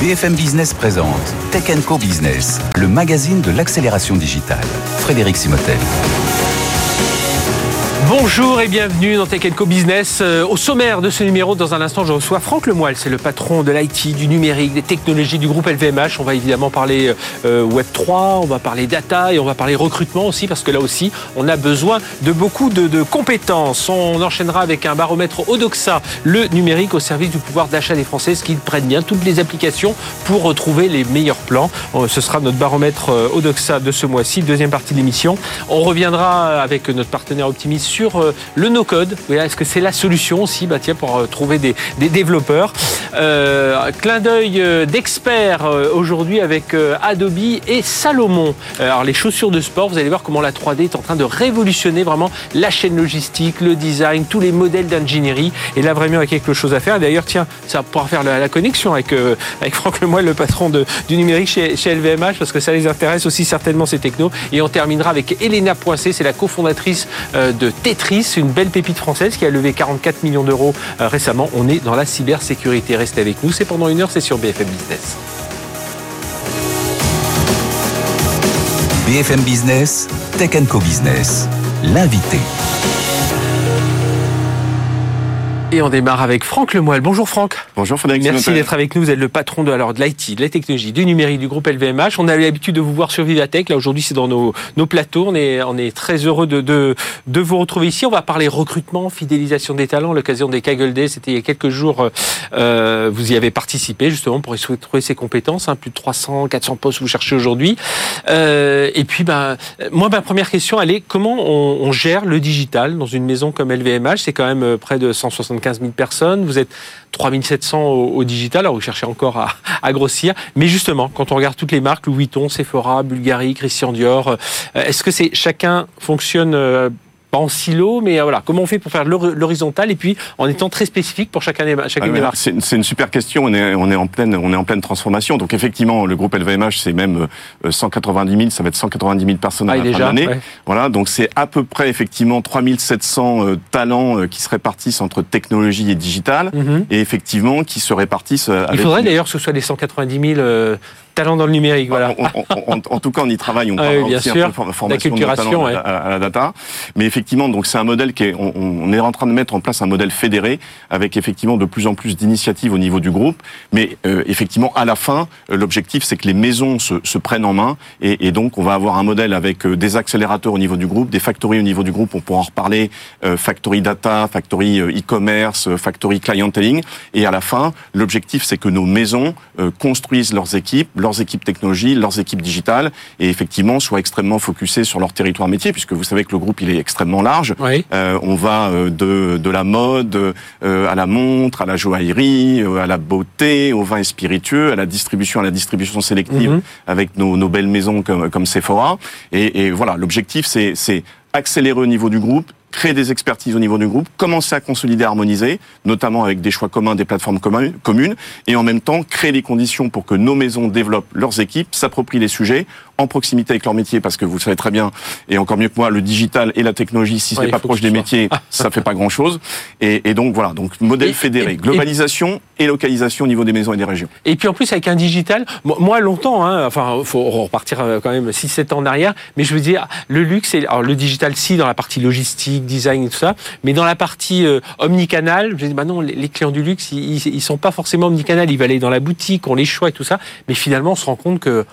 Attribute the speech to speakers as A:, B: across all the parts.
A: BFM Business présente Tech Co Business, le magazine de l'accélération digitale. Frédéric Simotel.
B: Bonjour et bienvenue dans Tech Business. Euh, au sommaire de ce numéro, dans un instant, je reçois Franck Lemoyle, c'est le patron de l'IT, du numérique, des technologies du groupe LVMH. On va évidemment parler euh, Web 3, on va parler data et on va parler recrutement aussi, parce que là aussi, on a besoin de beaucoup de, compétences. On enchaînera avec un baromètre Odoxa, le numérique au service du pouvoir d'achat des Français, ce qui prennent bien toutes les applications pour retrouver les meilleurs plans. Euh, ce sera notre baromètre Odoxa de ce mois-ci, deuxième partie de l'émission. On reviendra avec notre partenaire optimiste sur euh, le no-code. Est-ce que c'est la solution aussi bah, tiens, pour euh, trouver des, développeurs euh, Clin d'œil d'experts aujourd'hui avec Adobe et Salomon. Alors les chaussures de sport, vous allez voir comment la 3D est en train de révolutionner vraiment la chaîne logistique, le design, tous les modèles d'ingénierie. Et là vraiment il y a quelque chose à faire. D'ailleurs tiens, ça pourra faire la, connexion avec, avec Franck Lemoyle, le patron du numérique chez, chez LVMH, parce que ça les intéresse aussi certainement ces technos. Et on terminera avec Elena Poincé, c'est la cofondatrice de Tetris, une belle pépite française qui a levé 44 millions d'euros euh, récemment. On est dans la cybersécurité. Restez avec nous, c'est pendant une heure, c'est sur BFM Business.
A: BFM Business, Tech Co Business, l'invité.
B: Et on démarre avec Franck Lemoyle. Bonjour Franck.
C: Bonjour Frédéric.
B: Merci d'être avec nous. Vous êtes le patron de alors de l'IT, de la technologie, du numérique du groupe LVMH. On a l'habitude de vous voir sur Vivatech. Là aujourd'hui c'est dans nos, nos plateaux. On est, on est très heureux de, de, de vous retrouver ici. On va parler recrutement, fidélisation des talents. L'occasion des Kaggle c'était il y a quelques jours. Euh, vous y avez participé justement pour essayer de trouver ses compétences. Hein. plus de 300, 400 postes que vous cherchez aujourd'hui. Euh, et puis ben, moi ma première question elle est comment on, on gère le digital dans une maison comme LVMH C'est quand même euh, près de 160 15 000 personnes, vous êtes 3700 au, au digital, alors vous cherchez encore à, grossir. Mais justement, quand on regarde toutes les marques, Louis Vuitton, Sephora, Bulgari, Christian Dior, euh, est-ce que c'est chacun fonctionne euh, pas en silo, mais euh, voilà, comment on fait pour faire l'horizontal et puis en étant très spécifique pour chacun des, chacune des marques
C: C'est une super question. On est, on est en pleine, on est en pleine transformation. Donc effectivement, le groupe LVMH, c'est même 190 euh, 000, ça va être 190 000 personnes à la fin de Voilà, donc c'est à peu près effectivement 3700 euh, talents qui se répartissent entre technologie et digital, mhm. et effectivement qui se répartissent.
B: Il faudrait d'ailleurs que ce soit les 190 000 talent dans le numérique, voilà.
C: En, tout cas, on y travaille, on ah parle aussi un peu de formation de talent à, la data. Mais effectivement, donc c'est un modèle qui est, on, est en train de mettre en place un modèle fédéré avec effectivement de plus en plus d'initiatives au niveau du groupe. Mais euh, effectivement, à la fin, euh, l'objectif c'est que les maisons se, se prennent en main et, et, donc on va avoir un modèle avec euh, des accélérateurs au niveau du groupe, des factories au niveau du groupe. On pourra en reparler. factory data, factory e-commerce, factory clienteling. Et à la fin, l'objectif c'est que nos maisons construisent leurs équipes, leurs équipes technologie, leurs équipes digitales, et effectivement soient extrêmement focusées sur leur territoire métier, puisque vous savez que le groupe il est extrêmement large. Euh, on va euh, de, de la mode euh, à la montre, à la joaillerie, à la beauté, au vin et spiritueux, à la distribution, à la distribution sélective mhm. avec nos, nos, belles maisons comme, comme Sephora. Et, et voilà, l'objectif c'est accélérer au niveau du groupe, créer des expertises au niveau du groupe, commencer à consolider, harmoniser, notamment avec des choix communs, des plateformes communes, et en même temps créer les conditions pour que nos maisons développent leurs équipes, s'approprient les sujets en proximité avec leur métier, parce que vous le savez très bien, et encore mieux que moi, le digital et la technologie, si ce n'est pas proche des métiers, ça fait pas grand-chose. Et, donc voilà, donc modèle fédéré, globalisation et, localisation au niveau des maisons et des régions.
B: Et puis en plus avec un digital, moi longtemps, hein, enfin faut repartir euh, quand même 6-7 ans en arrière, mais je veux dire, le luxe, et, alors le digital si dans la partie logistique, design et tout ça, mais dans la partie euh, omnicanal, je dis bah non, les, clients du luxe, ils, ils, sont pas forcément omnicanal, ils veulent aller dans la boutique, on les choix et tout ça, mais finalement on se rend compte que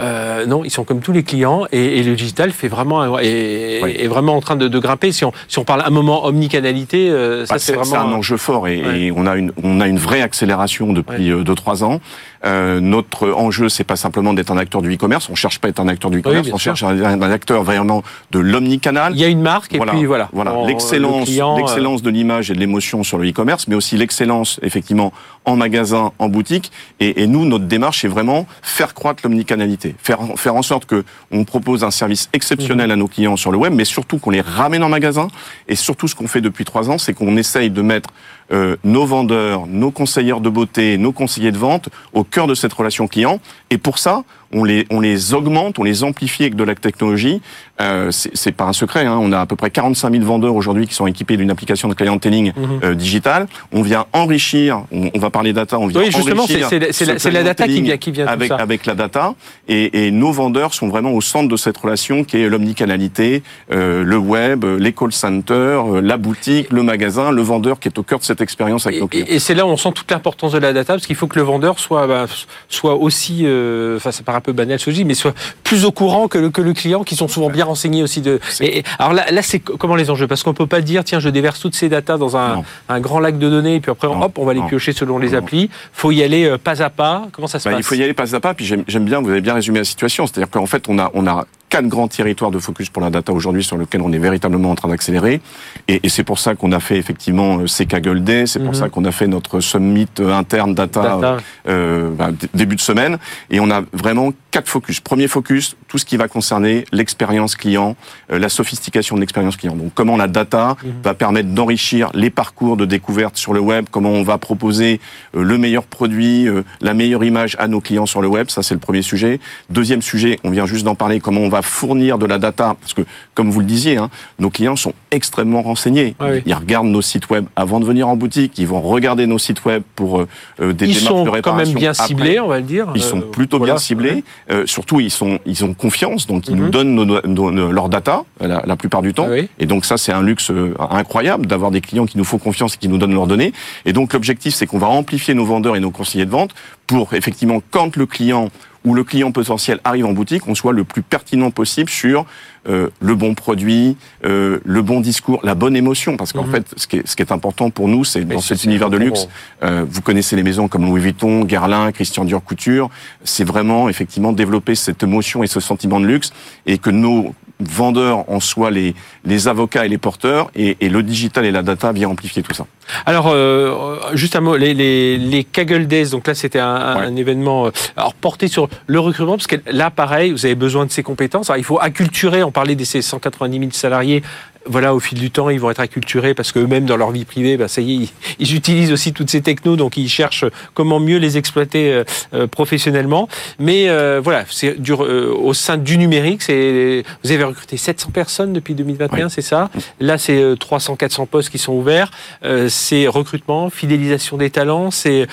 B: euh, non, ils sont comme tous les clients et, le digital fait vraiment est, vraiment en train de, grimper. Si on, si on parle un moment omnicanalité, euh, ça bah, c'est vraiment
C: un enjeu fort et, on a une on a une vraie accélération depuis 2 deux trois ans. Euh, notre enjeu, c'est pas simplement d'être un acteur du e-commerce. On cherche pas à être un acteur du e-commerce. on cherche un, un, acteur vraiment de l'omnicanal.
B: Il y a une marque et puis voilà.
C: Voilà, l'excellence, l'excellence de l'image et de l'émotion sur le e-commerce, mais aussi l'excellence effectivement en magasin, en boutique. Et, et nous, notre démarche, c'est vraiment faire croître l'omnicanalité faire, faire en sorte que on propose un service exceptionnel mhm. à nos clients sur le web, mais surtout qu'on les ramène en magasin. Et surtout, ce qu'on fait depuis trois ans, c'est qu'on essaye de mettre euh, nos vendeurs, nos conseillères de beauté, nos conseillers de vente au cœur de cette relation client. Et pour ça, on les, on les augmente, on les amplifie avec de la technologie. Euh, c'est pas un secret. Hein. On a à peu près 45 000 vendeurs aujourd'hui qui sont équipés d'une application de clienteling mhm. euh, digitale. On vient enrichir. On, va parler data. On vient
B: oui, justement, c'est la, data qui vient, qui vient
C: avec,
B: ça.
C: avec la data. Et, et, nos vendeurs sont vraiment au centre de cette relation qui est l'omnicanalité, euh, le web, les call centers, euh, la boutique, le magasin, le vendeur qui est au cœur de cette expérience avec nos clients.
B: Et, c'est là où on sent toute l'importance de la data parce qu'il faut que le vendeur soit bah, soit aussi, euh, enfin ça paraît un peu banal ce que je dis, mais soit plus au courant que le, que le client, qui sont souvent bien renseignés aussi de. Et, alors là, là c'est comment les enjeux? Parce qu'on peut pas dire tiens je déverse toutes ces datas dans un, un grand lac de données et puis après hop on va les piocher selon les applis. Faut y aller euh, pas à pas. Comment ça se bah, passe?
C: Il faut y aller pas à pas. Puis j'aime bien, vous avez bien résumé la situation, c'est-à-dire qu'en fait on a on a quatre grands territoires de focus pour la data aujourd'hui sur lesquels on est véritablement en train d'accélérer. Et, et c'est pour ça qu'on a fait effectivement ces Kaggle Day, c'est pour mhm. ça qu'on a fait notre summit euh, interne data, Euh, bah, début de semaine. Et on a vraiment quatre focus. Premier focus, tout ce qui va concerner l'expérience client, euh, la sophistication de l'expérience client. Donc comment la data mhm. va permettre d'enrichir les parcours de découverte sur le web, comment on va proposer euh, le meilleur produit, la meilleure image à nos clients sur le web. Ça c'est le premier sujet. Deuxième sujet, on vient juste d'en parler, comment on va fournir de la data, parce que comme vous le disiez, hein, nos clients sont extrêmement renseignés. Ils regardent nos sites web avant de venir en boutique, ils vont regarder nos sites web pour euh, des
B: ils
C: démarches de réparation.
B: Ils sont quand même bien ciblés, on va le dire.
C: Ils sont euh, plutôt bien ciblés. Euh, surtout, ils sont, ils ont confiance, donc ils nous mhm. donnent nos, leur data la, plupart du temps. Ah et donc ça, c'est un luxe incroyable d'avoir des clients qui nous font confiance et qui nous donnent leurs données. Et donc l'objectif, c'est qu'on va amplifier nos vendeurs et nos conseillers de vente pour effectivement, quand le client ou le client potentiel arrive en boutique, on soit le plus pertinent possible sur euh, le bon produit, euh, le bon discours, la bonne émotion. Parce qu'en mhm. fait, ce qui, est, ce qui est important pour nous, c'est dans cet univers de luxe, euh, vous connaissez les maisons comme Louis Vuitton, Guerlain, Christian Dior Couture, c'est vraiment effectivement développer cette émotion et ce sentiment de luxe et que nos vendeurs en soient les, les avocats et les porteurs, et, et le digital et la data vient amplifier tout ça.
B: Alors, euh, juste un mot, les, les, les Kaggle Days, donc là c'était un, un, événement euh, alors porté sur le recrutement, parce que là pareil, vous avez besoin de ces compétences. Alors, il faut acculturer, on parlait de ces 190 000 salariés, voilà, au fil du temps, ils vont être acculturés parce qu'eux-mêmes, dans leur vie privée, bah, ça y est, ils, utilisent aussi toutes ces technos, donc ils cherchent comment mieux les exploiter euh, euh, professionnellement. Mais euh, voilà, c'est au sein du numérique, c'est vous avez recruté 700 personnes depuis 2021, c'est ça? Là, c'est 300-400 postes qui sont ouverts. c'est recrutement, fidélisation des talents, c'est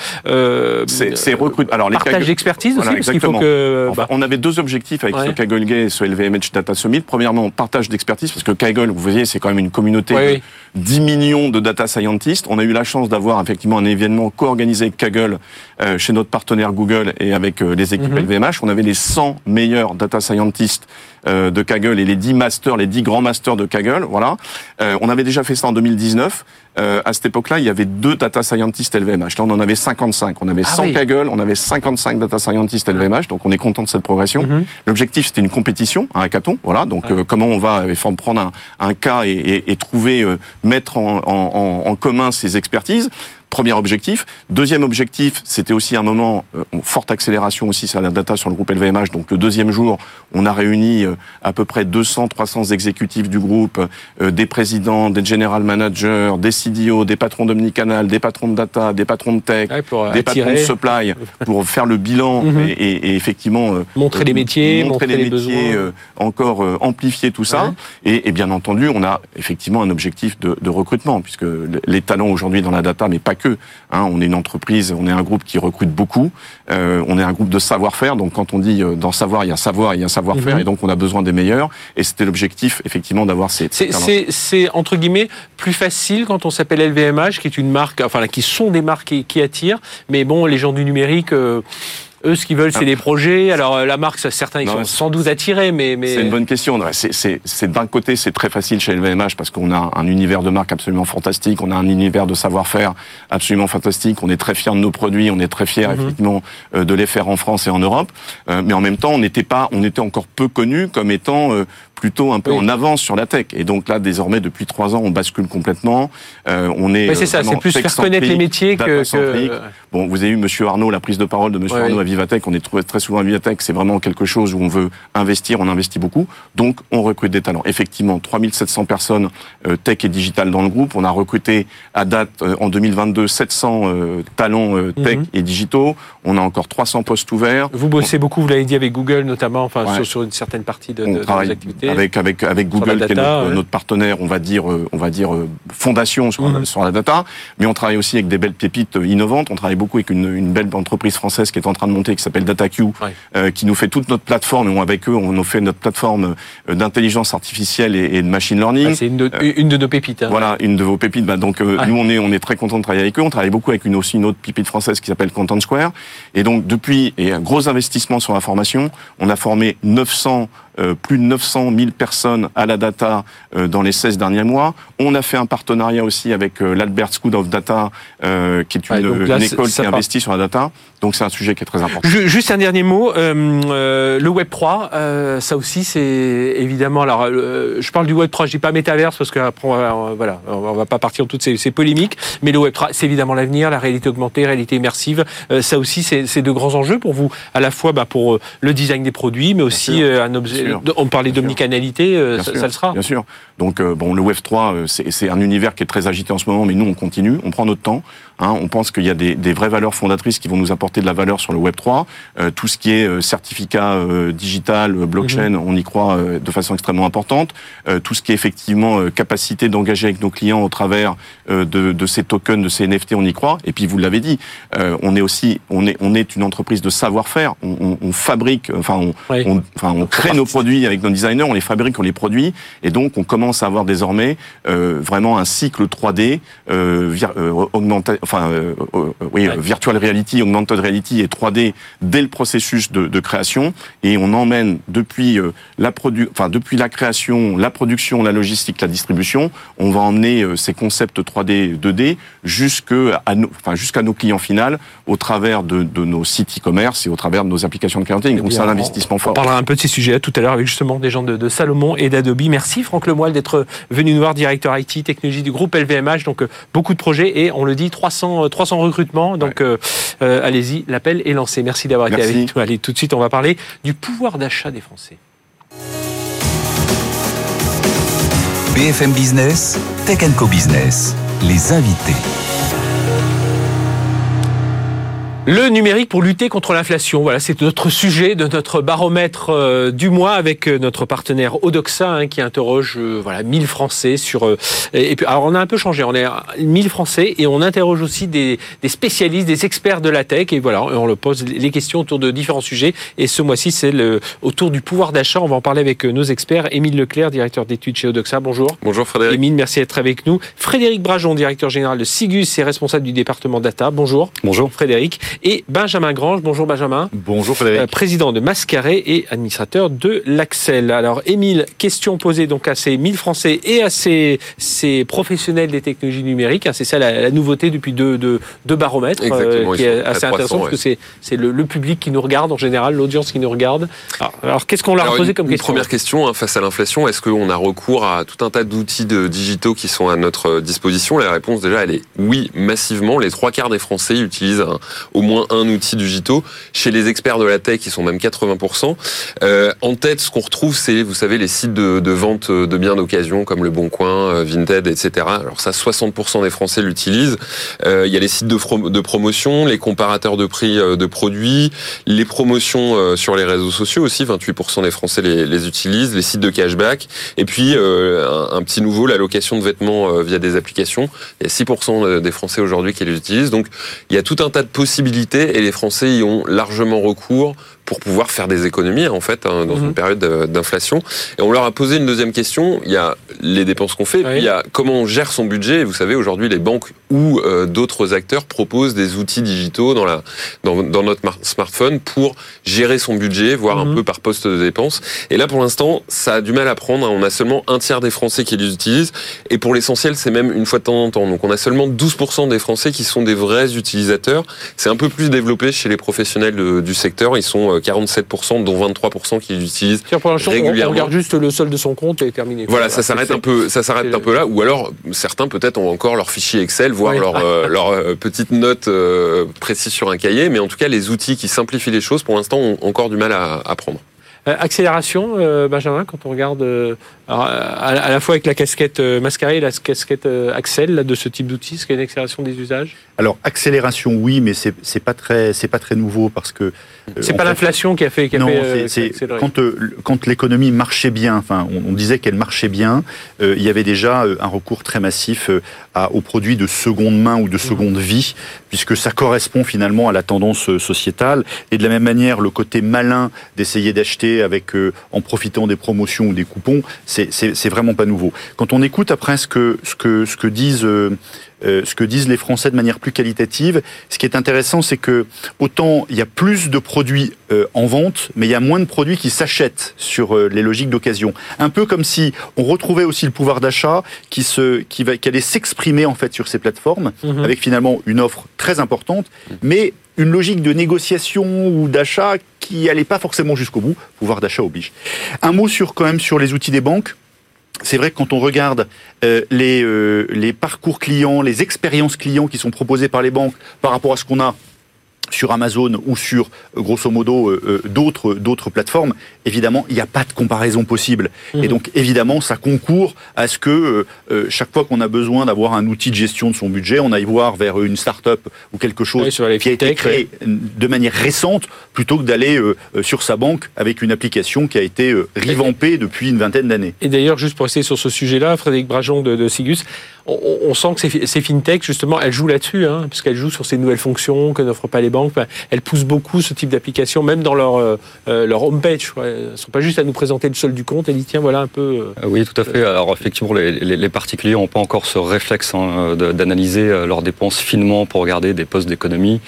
C: c'est recrutement.
B: Alors partage d'expertise aussi, parce qu'il faut que
C: bah on avait deux objectifs avec ce Kaggle Gay et ce LVMH Data Summit. Premièrement, partage d'expertise, parce que Kaggle, vous voyez c'est quand même une communauté de 10 millions de data scientists. On a eu la chance d'avoir effectivement un événement co-organisé avec Kaggle euh, chez notre partenaire Google et avec euh, les équipes LVMH. On avait les 100 meilleurs data scientists euh, de Kaggle et les 10 masters, les 10 grands masters de Kaggle. Voilà. on avait déjà fait ça en 2019. À cette époque-là, il y avait deux data scientists LVMH. Là, on en avait 55. On avait 100 ah Kaggle, on avait 55 data scientists LVMH. Donc, on est content de cette progression. Mhm. L'objectif, c'était une compétition, un hackathon. Voilà. Donc, comment on va prendre un, un cas et, et, trouver, mettre en, en, en commun ces expertises. Premier objectif. Deuxième objectif, c'était aussi un moment, euh, forte accélération aussi sur la data sur le groupe LVMH. Donc le deuxième jour, on a réuni euh, à peu près 200, 300 exécutifs du groupe, euh, des présidents, des general managers, des CDO, des patrons d'omnicanal, des patrons de data, des patrons de tech, des patrons de supply, pour faire le bilan mhm. et, et, effectivement
B: montrer les métiers,
C: montrer, les, métiers, encore amplifier tout ça. Et, et, bien entendu, on a effectivement un objectif de, de recrutement puisque les talents aujourd'hui dans la data, mais pas que. Hein, on est une entreprise, on est un groupe qui recrute beaucoup, euh, on est un groupe de savoir-faire. Donc quand on dit euh, dans savoir, il y a savoir, il y a savoir-faire, mhm. et donc on a besoin des meilleurs. Et c'était l'objectif effectivement d'avoir ces.
B: C'est entre guillemets plus facile quand on s'appelle LVMH, qui est une marque, enfin qui sont des marques qui, attirent. Mais bon, les gens du numérique. Euh, eux, ce qu'ils veulent, c'est des projets. Alors, euh, la marque, certains, ils sont sans doute attirés, mais... mais...
C: C'est une bonne question. C'est d'un côté, c'est très facile chez LVMH parce qu'on a un univers de marque absolument fantastique, on a un univers de savoir-faire absolument fantastique, on est très fiers de nos produits, on est très fiers, mhm. effectivement, euh, de les faire en France et en Europe. Euh, mais en même temps, on n'était pas, on était encore peu connus comme étant plutôt un peu en avance sur la tech. Et donc là, désormais, depuis trois ans, on bascule complètement.
B: Euh, on est. c'est ça. C'est plus faire connaître les métiers que, que.
C: Bon, vous avez eu Monsieur Arnaud, la prise de parole de Monsieur Arnaud à Vivatech. On est très souvent à Vivatech. C'est vraiment quelque chose où on veut investir. On investit beaucoup. Donc, on recrute des talents. Effectivement, 3700 personnes euh, tech et digital dans le groupe. On a recruté à date euh, en 2022 700 euh, talents tech mhm. et digitaux. On a encore 300 postes ouverts.
B: Vous bossez beaucoup, vous l'avez dit, avec Google notamment, enfin sur, une certaine partie de, de,
C: vos activités. Avec avec avec Google, qui est notre, partenaire, on va dire, on va dire fondation sur, mhm. sur la data. Mais on travaille aussi avec des belles pépites innovantes. On travaille beaucoup avec une, une belle entreprise française qui est en train de monter, qui s'appelle DataQ, qui nous fait toute notre plateforme. Et on, avec eux, on nous fait notre plateforme d'intelligence artificielle et, et, de machine learning.
B: Ah, c'est une, une, de nos pépites. Hein.
C: Voilà, une de vos pépites. Bah, donc nous, on est on est très content de travailler avec eux. On travaille beaucoup avec une aussi une autre pépite française qui s'appelle Content Square. Et donc depuis et un gros investissement sur la formation, on a formé 900 euh, plus de 900 000 personnes à la data euh, dans les 16 derniers mois. On a fait un partenariat aussi avec euh, l'Albert School of Data, qui est une, école qui investit sur la data. Donc c'est un sujet qui est très important.
B: Juste un dernier mot, le Web 3, ça aussi c'est évidemment. Alors je parle du Web 3, je dis pas métaverse parce que après, voilà, on va pas partir dans toutes ces, ces polémiques. Mais le Web 3, c'est évidemment l'avenir, la réalité augmentée, réalité immersive. ça aussi, c'est de grands enjeux pour vous, à la fois bah, pour le design des produits, mais aussi un objet on parlait d'omnicanalité, euh, ça, le sera.
C: Bien sûr. Donc euh, bon, le Web 3, euh, c'est un univers qui est très agité en ce moment, mais nous on continue, on prend notre temps. Hein, on pense qu'il y a des, des, vraies valeurs fondatrices qui vont nous apporter de la valeur sur le Web 3. tout ce qui est certificat digital, blockchain, mhm. on y croit de façon extrêmement importante. tout ce qui est effectivement capacité d'engager avec nos clients au travers de, de, ces tokens, de ces NFT, on y croit. Et puis vous l'avez dit, on est aussi, on est, on est une entreprise de savoir-faire. On, on, on, fabrique, enfin on, on, enfin on crée nos produits avec nos designers, on les fabrique, on les produit, et donc on commence à avoir désormais euh, vraiment un cycle 3D euh, euh, augmenté, enfin euh, euh, oui, virtual reality, augmented reality et 3D dès le processus de, de création, et on emmène depuis la produ enfin depuis la création, la production, la logistique, la distribution, on va emmener ces concepts 3D, 2D jusqu'à nos, enfin jusqu'à nos clients finaux au travers de, de nos sites e-commerce et au travers de nos applications de clientèle. Donc c'est un investissement fort.
B: On parlera un peu de ces sujets tout à l'heure avec justement des gens de, Salomon et d'Adobe. Merci Franck Lemoyle d'être venu nous voir, directeur IT technologie du groupe LVMH. Donc euh, beaucoup de projets et on le dit 300 300 euh, recrutements. Donc euh, allez-y, l'appel est lancé. Merci d'avoir été avec nous. Allez, tout de suite, on va parler du pouvoir d'achat des Français.
A: BFM Business, Tech Co Business, les invités.
B: Le numérique pour lutter contre l'inflation, voilà, c'est notre sujet de notre baromètre euh, du mois avec euh, notre partenaire Odoxa hein, qui interroge euh, voilà 1000 Français sur et puis alors on a un peu changé, on est 1000 Français et on interroge aussi des, des, spécialistes, des experts de la tech et voilà, on le pose les questions autour de différents sujets et ce mois-ci c'est le autour du pouvoir d'achat, on va en parler avec nos experts Émile Leclerc, directeur d'études chez Odoxa. Bonjour.
D: Bonjour Frédéric.
B: Émile, merci d'être avec nous. Frédéric Brajon, directeur général de Sigus et responsable du département data. Bonjour.
D: Bonjour
B: Frédéric et Benjamin Grange. Bonjour Benjamin.
D: Bonjour Frédéric. Euh,
B: président de Mascaré et administrateur de l'Axel. Alors Émile, question posée donc à ces 1000 Français et à ces, ces professionnels des technologies numériques. Hein, c'est ça la, nouveauté depuis deux, deux, deux baromètres
D: euh,
B: qui est assez intéressant parce que c'est, c'est le, public qui nous regarde en général, l'audience qui nous regarde. Alors, qu'est-ce qu'on leur a posé comme question
D: Première question, hein, face à l'inflation, est-ce qu'on a recours à tout un tas d'outils digitaux qui sont à notre disposition? La réponse déjà, elle est oui, massivement. Les trois quarts des Français utilisent au moins un outil du GITO. Chez les experts de la tech, ils sont même 80%. Euh, en tête, ce qu'on retrouve, c'est, vous savez, les sites de, vente de biens d'occasion comme Le Bon Coin, euh, Vinted, etc. Alors ça, 60% des Français l'utilisent. Euh, il y a les sites de, de, promotion, les comparateurs de prix euh, de produits, les promotions euh, sur les réseaux sociaux aussi, 28% des Français les, utilisent, les sites de cashback, et puis un, un, petit nouveau, la location de vêtements via des applications. Il y a 6% des Français aujourd'hui qui les utilisent. Donc il y a tout un tas de possibilités et les Français y ont largement recours pour pouvoir faire des économies en fait hein, dans une mhm. période d'inflation. Et on leur a posé une deuxième question. Il y a les dépenses qu'on fait, puis il y a comment on gère son budget. vous savez aujourd'hui les banques ou euh, d'autres acteurs proposent des outils digitaux dans la dans, dans notre smartphone pour gérer son budget, voir un mhm. peu par poste de dépenses. Et là pour l'instant ça a du mal à prendre. On a seulement un tiers des Français qui les utilisent et pour l'essentiel c'est même une fois de temps en temps. Donc on a seulement 12% des Français qui sont des vrais utilisateurs. C'est un peu plus développé chez les professionnels du secteur. Ils sont 47%, dont 23% qui l'utilisent régulièrement.
B: On regarde juste le solde de son compte et terminé.
D: Voilà, ça s'arrête un peu, ça s'arrête un peu là. Ou alors certains peut-être ont encore leur fichier Excel, voire leur, leur petite note précise sur un cahier. Mais en tout cas, les outils qui simplifient les choses, pour l'instant, ont encore du mal à, à prendre.
B: Euh, accélération, euh, Benjamin, quand on regarde euh, à, la fois avec la casquette mascarée et la casquette Axel de ce type d'outil, est-ce qu'il y a une accélération des usages?
E: Alors accélération, oui, mais c'est pas très c'est pas très nouveau parce que
B: c'est pas l'inflation qui a fait qui a
E: non, c'est quand quand l'économie marchait bien, enfin on, disait qu'elle marchait bien, il y avait déjà un recours très massif à, aux produits de seconde main ou de seconde vie, puisque ça correspond finalement à la tendance sociétale. Et de la même manière le côté malin d'essayer d'acheter avec euh, en profitant des promotions ou des coupons, c'est vraiment pas nouveau. Quand on écoute après ce que ce que ce que disent euh, euh, ce que disent les Français de manière plus qualitative. Ce qui est intéressant, c'est que autant il y a plus de produits en vente, mais il y a moins de produits qui s'achètent sur les logiques d'occasion. Un peu comme si on retrouvait aussi le pouvoir d'achat qui se qui va qui allait s'exprimer en fait sur ces plateformes mhm. avec finalement une offre très importante, mais une logique de négociation ou d'achat qui n'allait pas forcément jusqu'au bout. Pouvoir d'achat oblige. Un mot sur quand même sur les outils des banques. C'est vrai que quand on regarde euh, les, euh, les parcours clients, les expériences clients qui sont proposées par les banques par rapport à ce qu'on a sur Amazon ou sur euh, grosso modo euh, euh, d'autres d'autres plateformes, évidemment, il n'y a pas de comparaison possible. Mmh. Et donc évidemment, ça concourt à ce que chaque fois qu'on a besoin d'avoir un outil de gestion de son budget, on aille voir vers une start-up ou quelque chose qui a été créé de manière récente plutôt que d'aller sur sa banque avec une application qui a été revampée depuis une vingtaine d'années.
B: Et d'ailleurs, juste pour rester sur ce sujet-là, Frédéric Brajon de, de Sigus, on, sent que ces, fintechs, justement, elles jouent là-dessus, hein, puisqu'elles jouent sur ces nouvelles fonctions que n'offrent pas les banques. Elles poussent beaucoup ce type d'application, même dans leur, euh, euh, leur homepage. Elles ne sont pas juste à nous présenter le solde du compte, elles disent, tiens, voilà un peu...
F: Euh, oui, tout à fait. Alors, effectivement, les, particuliers n'ont pas encore ce réflexe hein, d'analyser leurs dépenses finement pour regarder des postes d'économie.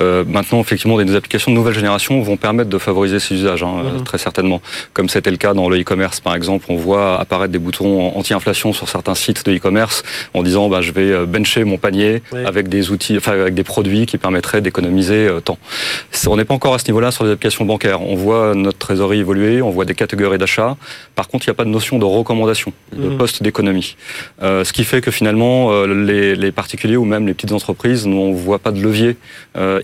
F: maintenant, effectivement, des applications de nouvelle génération vont permettre de favoriser ces usages, hein, mhm. très certainement. Comme c'était le cas dans le e-commerce, par exemple, on voit apparaître des boutons anti-inflation sur certains sites de e-commerce en disant bah, je vais euh, bencher mon panier avec des outils, enfin avec des produits qui permettraient d'économiser euh, tant. On n'est pas encore à ce niveau-là sur les applications bancaires. On voit notre trésorerie évoluer, on voit des catégories d'achat. Par contre, il n'y a pas de notion de recommandation, de mhm. poste d'économie. Euh, ce qui fait que finalement, les, les, particuliers ou même les petites entreprises ne voient pas de levier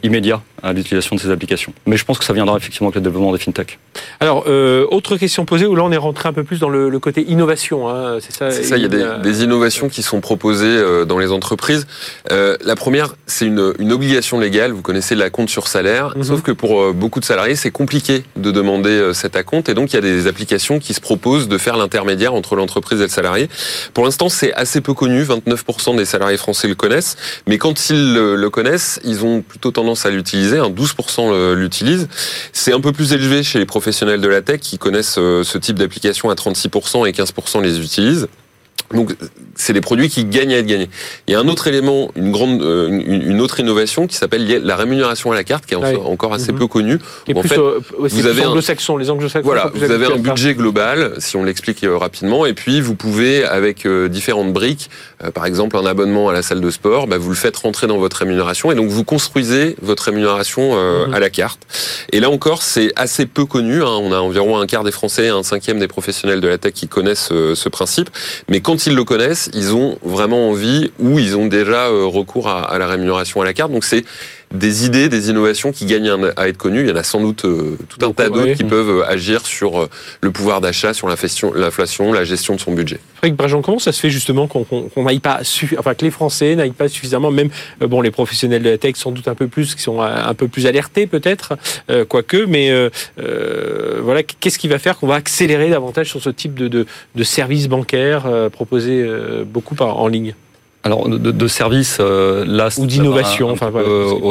F: immédiat à l'utilisation de ces applications. Mais je pense que ça viendra effectivement avec le développement des fintech.
B: Alors, autre question posée où là on est rentré un peu plus dans le, côté innovation. Hein,
D: c'est ça. C'est ça. Il y a des, des innovations qui sont proposées euh, dans les entreprises. Euh, la première, c'est une, une, obligation légale. Vous connaissez la compte sur salaire, mhm. sauf que pour euh, beaucoup de salariés, c'est compliqué de demander cet acompte. Et donc, il y a des applications qui se proposent de faire l'intermédiaire entre l'entreprise et le salarié. Pour l'instant, c'est assez peu connu. 29% des salariés français le connaissent. Mais quand ils le, connaissent, ils ont plutôt tendance à l'utiliser. 12% l'utilisent. C'est un peu plus élevé chez les professionnels de la tech qui connaissent ce type d'application à 36% et 15% les utilisent. Donc, c'est des produits qui gagnent à être gagnés. Il y a un autre élément, une grande, euh, une, autre innovation qui s'appelle la rémunération à la carte, qui est encore assez mhm. peu connue.
B: En fait, vous avez anglo-saxons, les anglo-saxons.
D: Voilà, vous avez un budget global, si on l'explique euh, rapidement, et puis vous pouvez, avec euh, différentes briques, par exemple un abonnement à la salle de sport, bah, vous le faites rentrer dans votre rémunération, et donc vous construisez votre rémunération mhm. à la carte. Et là encore, c'est assez peu connu. Hein. On a environ un quart des Français, un cinquième des professionnels de la tech qui connaissent ce principe, mais quand ils le connaissent, ils ont vraiment envie ou ils ont déjà euh, recours à, la rémunération à la carte. Des idées, des innovations qui gagnent à être connues. Il y en a sans doute euh, tout un tas d'autres qui peuvent euh, agir sur le pouvoir d'achat, sur l'inflation, la gestion de son budget.
B: Frédéric Brajon, comment ça se fait justement qu'on n'aille pas, enfin que les Français n'aillent pas suffisamment, même bon les professionnels de la tech sans doute un peu plus, qui sont un peu plus alertés peut-être, quoique, mais voilà, qu'est-ce qui va faire qu'on va accélérer davantage sur ce type de, de, de services bancaires proposés beaucoup en ligne?
F: Alors de, de services euh, là
B: ou d'innovation, enfin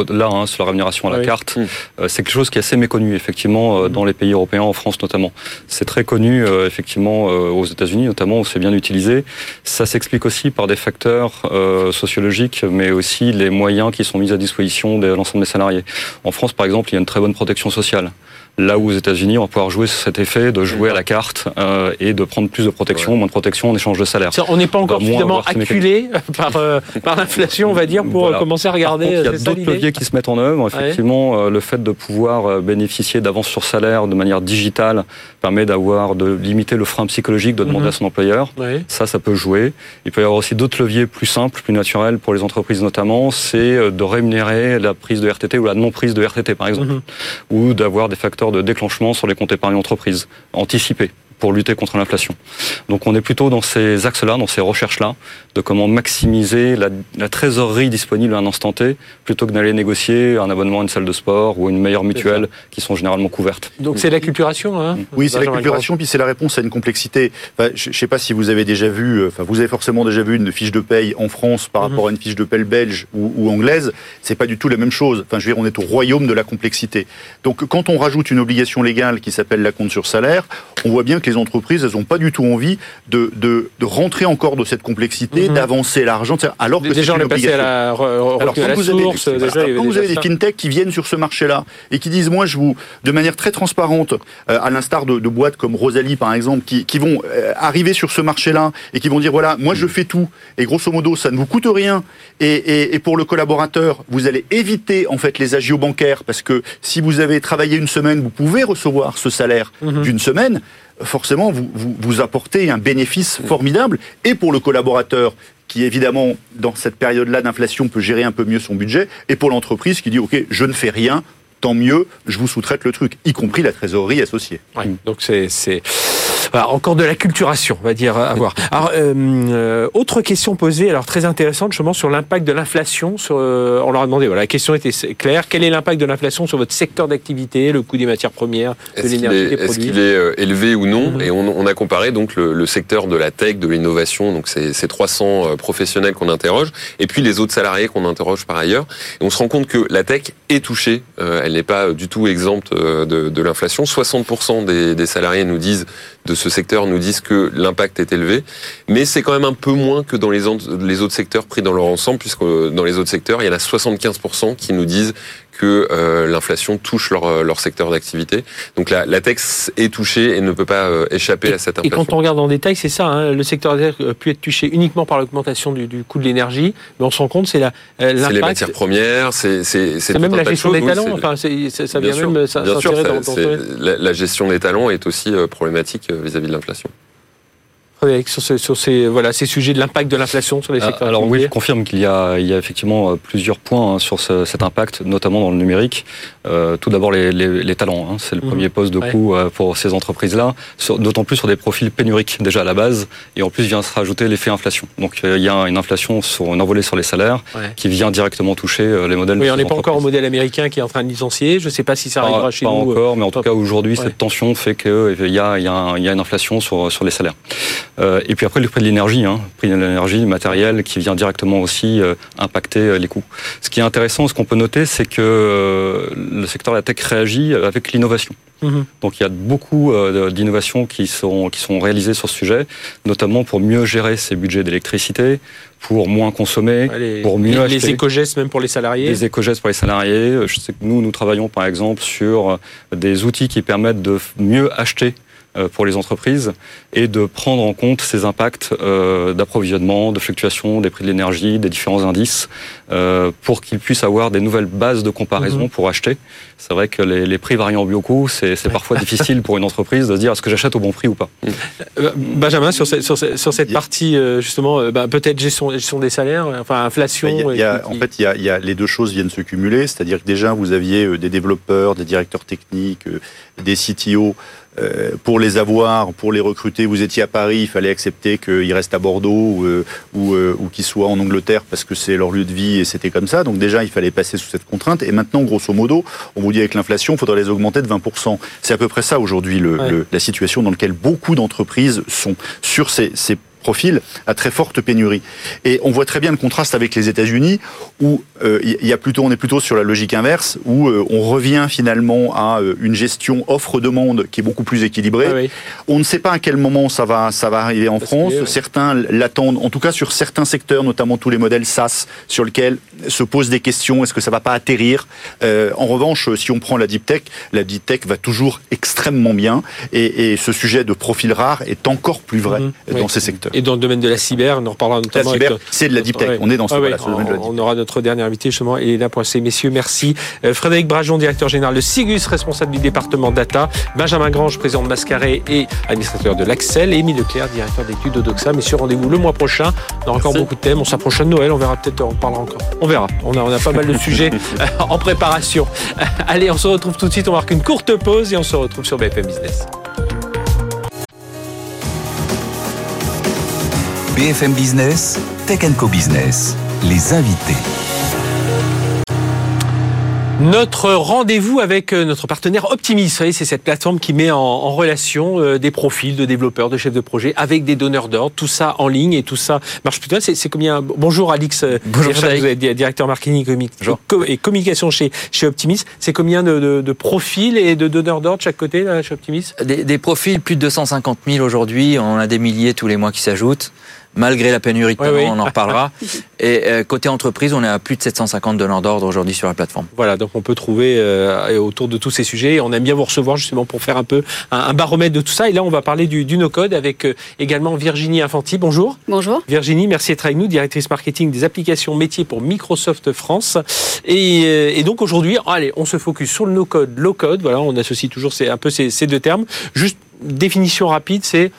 F: là hein, sur la rémunération à la carte, mm. euh, c'est quelque chose qui est assez méconnu effectivement euh, dans les pays européens, en France notamment. C'est très connu effectivement aux États-Unis notamment où c'est bien utilisé. Ça s'explique aussi par des facteurs sociologiques, mais aussi les moyens qui sont mis à disposition de l'ensemble des salariés. En France par exemple, il y a une très bonne protection sociale. Là où aux États-Unis, on va pouvoir jouer sur cet effet de jouer à la carte euh, et de prendre plus de protection, moins de protection en échange de salaire.
B: On n'est pas encore suffisamment acculé par, euh, par l'inflation, on va dire, pour commencer à regarder.
F: il y a d'autres leviers qui se mettent en œuvre. Effectivement, le fait de pouvoir bénéficier d'avance sur salaire de manière digitale permet d'avoir de limiter le frein psychologique de demander mhm. à son employeur. Ça, ça peut jouer. Il peut y avoir aussi d'autres leviers plus simples, plus naturels pour les entreprises notamment, c'est de rémunérer la prise de RTT ou la non prise de RTT par exemple, mhm. ou d'avoir des facteurs de déclenchement sur les comptes épargne entreprise anticipés pour lutter contre l'inflation. Donc on est plutôt dans ces axes-là, dans ces recherches-là, de comment maximiser la, trésorerie disponible à un instant T, plutôt que d'aller négocier un abonnement à une salle de sport ou une meilleure mutuelle qui sont généralement couvertes.
B: Donc c'est l'acculturation hein
E: Oui, c'est l'acculturation, puis c'est la réponse à une complexité. je ne sais pas si vous avez déjà vu, enfin vous avez forcément déjà vu une fiche de paye en France par mhm. rapport à une fiche de paye belge ou, ou anglaise, c'est pas du tout la même chose. Enfin je veux dire, on est au royaume de la complexité. Donc quand on rajoute une obligation légale qui s'appelle la compte sur salaire, on voit bien que les entreprises, elles n'ont pas du tout envie de, de, de, rentrer encore de cette complexité, mhm. d'avancer l'argent, alors que c'est une obligation.
B: À alors quand vous
E: avez, quand vous avez des fintechs qui viennent sur ce marché-là et qui disent, moi, je vous, de manière très transparente, euh, à l'instar de, de, boîtes comme Rosalie par exemple, qui, qui vont euh, arriver sur ce marché-là et qui vont dire, voilà, moi je fais tout et grosso modo, ça ne vous coûte rien et, et, et pour le collaborateur, vous allez éviter en fait les agios bancaires parce que si vous avez travaillé une semaine, vous pouvez recevoir ce salaire mhm. d'une semaine forcément, vous, vous, apportez un bénéfice formidable, et pour le collaborateur qui évidemment, dans cette période-là d'inflation, peut gérer un peu mieux son budget, et pour l'entreprise qui dit, OK, je ne fais rien, tant mieux, je vous sous-traite le truc, y compris la trésorerie associée.
B: donc c'est encore de la culturation, on va dire, à voir. Alors, euh, euh, autre question posée, alors très intéressante, justement, sur l'impact de l'inflation. Euh, on leur a demandé, voilà, la question était claire. Quel est l'impact de l'inflation sur votre secteur d'activité, le coût des matières premières, de l'énergie, des produits
D: Est-ce qu'il est élevé ou non mhm. Et on, a comparé donc le, secteur de la tech, de l'innovation, donc c'est ces 300 professionnels qu'on interroge, et puis les autres salariés qu'on interroge par ailleurs. Et on se rend compte que la tech est touchée. elle n'est pas du tout exempte de, de l'inflation. 60% des, des salariés nous disent de ce secteur nous disent que l'impact est élevé, mais c'est quand même un peu moins que dans les, autres secteurs pris dans leur ensemble, puisque dans les autres secteurs, il y en a 75% qui nous disent que euh, l'inflation touche leur, euh, leur secteur d'activité. Donc la, la tech est touchée et ne peut pas euh, échapper à cette inflation.
B: Et quand on regarde en détail, c'est ça, hein, le secteur a pu être touché uniquement par l'augmentation du, du, coût de l'énergie, mais on se rend compte, c'est la
D: C'est les matières premières, c'est
B: c'est même la gestion des talents. Enfin, ça vient même
D: ça, bien sûr, dans, la, la, gestion des talents est aussi problématique vis-à-vis de l'inflation
B: sur, sur ces, voilà, ces sujets de l'impact de l'inflation sur les secteurs
F: Alors oui, je confirme qu'il y y a effectivement euh, plusieurs points hein, sur ce, cet impact, notamment dans le numérique. Euh, tout d'abord les, les, les, talents, hein, c'est le mhm. premier poste de coût euh, pour ces entreprises-là, d'autant plus sur des profils pénuriques déjà à la base, et en plus vient se rajouter l'effet inflation. Donc euh, il y a une inflation sur une envolée sur les salaires qui vient directement toucher les modèles.
B: Oui, on n'est pas encore au modèle américain qui est en train de licencier. Je ne sais pas si ça arrivera chez
F: pas
B: nous.
F: Pas encore, mais en tout cas aujourd'hui, cette tension fait qu'il y a, y, y une inflation sur, sur les salaires. Euh, et puis après, le prix de l'énergie, hein, le prix de l'énergie, matériel, qui vient directement aussi impacter les coûts. Ce qui est intéressant, ce qu'on peut noter, c'est que le secteur de la tech réagit avec l'innovation. Mhm. Donc il y a beaucoup d'innovations qui sont, qui sont réalisées sur ce sujet, notamment pour mieux gérer ses budgets d'électricité, pour moins consommer, pour mieux
B: les, Les éco-gestes même pour les salariés
F: Les éco-gestes pour les salariés. Je sais que nous, nous travaillons par exemple sur des outils qui permettent de mieux acheter euh, pour les entreprises et de prendre en compte ces impacts euh, d'approvisionnement, de fluctuation des prix de l'énergie, des différents indices, euh, pour qu'ils puissent avoir des nouvelles bases de comparaison mhm. pour acheter. C'est vrai que les, prix variant beaucoup, c'est parfois difficile pour une entreprise de se dire est-ce que j'achète au bon prix ou pas.
B: Benjamin, sur, sur, sur cette partie, justement, bah, peut-être gestion, gestion, des salaires, enfin inflation.
E: y a, en fait, il y, a, y a, les deux choses viennent se cumuler, c'est-à-dire que déjà, vous aviez des développeurs, des directeurs techniques, des CTO euh, pour les avoir, pour les recruter, vous étiez à Paris, il fallait accepter qu'ils restent à Bordeaux ou, euh, euh, ou, qu'ils soient en Angleterre parce que c'est leur lieu de vie et c'était comme ça. Donc déjà, il fallait passer sous cette contrainte. Et maintenant, grosso modo, on vous dit avec l'inflation, il faudrait les augmenter de 20%. C'est à peu près ça aujourd'hui la situation dans laquelle beaucoup d'entreprises sont sur ces, ces profils à très forte pénurie. Et on voit très bien le contraste avec les États-Unis, où il y a plutôt, on est plutôt sur la logique inverse, où on revient finalement à une gestion offre-demande qui est beaucoup plus équilibrée. On ne sait pas à quel moment ça va, ça va arriver en France. Certains l'attendent, en tout cas sur certains secteurs, notamment tous les modèles SaaS, sur lesquels se posent des questions. Est-ce que ça va pas atterrir? Euh, En revanche, si on prend la deep tech, la deep tech va toujours extrêmement bien. Et, ce sujet de profil rare est encore plus vrai mhm. dans ces secteurs.
B: Et dans le domaine de la cyber, on en reparlera notamment.
E: La cyber, c'est de la deep tech. On est dans ce,
B: domaine de la On aura notre dernier invité justement, et là pour ces messieurs, merci. Euh, Frédéric Brajon, directeur général de Sigus, responsable du département data. Benjamin Grange, président de Mascaré et administrateur de l'Axel. Et Émile Leclerc, directeur d'études d'Odoxa. Messieurs, rendez-vous le mois prochain. On aura encore beaucoup de thèmes. On s'approche de Noël. On verra peut-être, on parlera encore. On verra. On a, on a pas mal de sujets en préparation. Allez, on se retrouve tout de suite. On marque une courte pause et on se retrouve sur BFM Business.
A: BFM Business, Tech Co Business, les invités.
B: Notre rendez-vous avec euh, notre partenaire Optimis, c'est cette plateforme qui met en, relation euh, des profils de développeurs, de chefs de projet avec des donneurs d'ordre, tout ça en ligne et tout ça marche plutôt. C'est combien Bonjour Alix, euh,
G: Bonjour, vous
B: êtes directeur marketing et communication chez, chez Optimis. C'est combien de, profils et de donneurs d'ordre chaque côté là, chez Optimis
G: des, des profils, plus de 250 000 aujourd'hui. On a des milliers tous les mois qui s'ajoutent malgré la pénurie de talent, on en reparlera. Et euh, côté entreprise, on est à plus de 750 donneurs d'ordre aujourd'hui sur la plateforme.
B: Voilà, donc on peut trouver euh, autour de tous ces sujets. On aime bien vous recevoir justement pour faire un peu un, baromètre de tout ça. Et là, on va parler du, no-code avec euh, également Virginie Infanti. Bonjour.
H: Bonjour.
B: Virginie, merci d'être avec nous, directrice marketing des applications métiers pour Microsoft France. Et, donc aujourd'hui, allez, on se focus sur le no-code, low-code. Voilà, on associe toujours un peu ces, ces deux termes. Juste définition rapide, c'est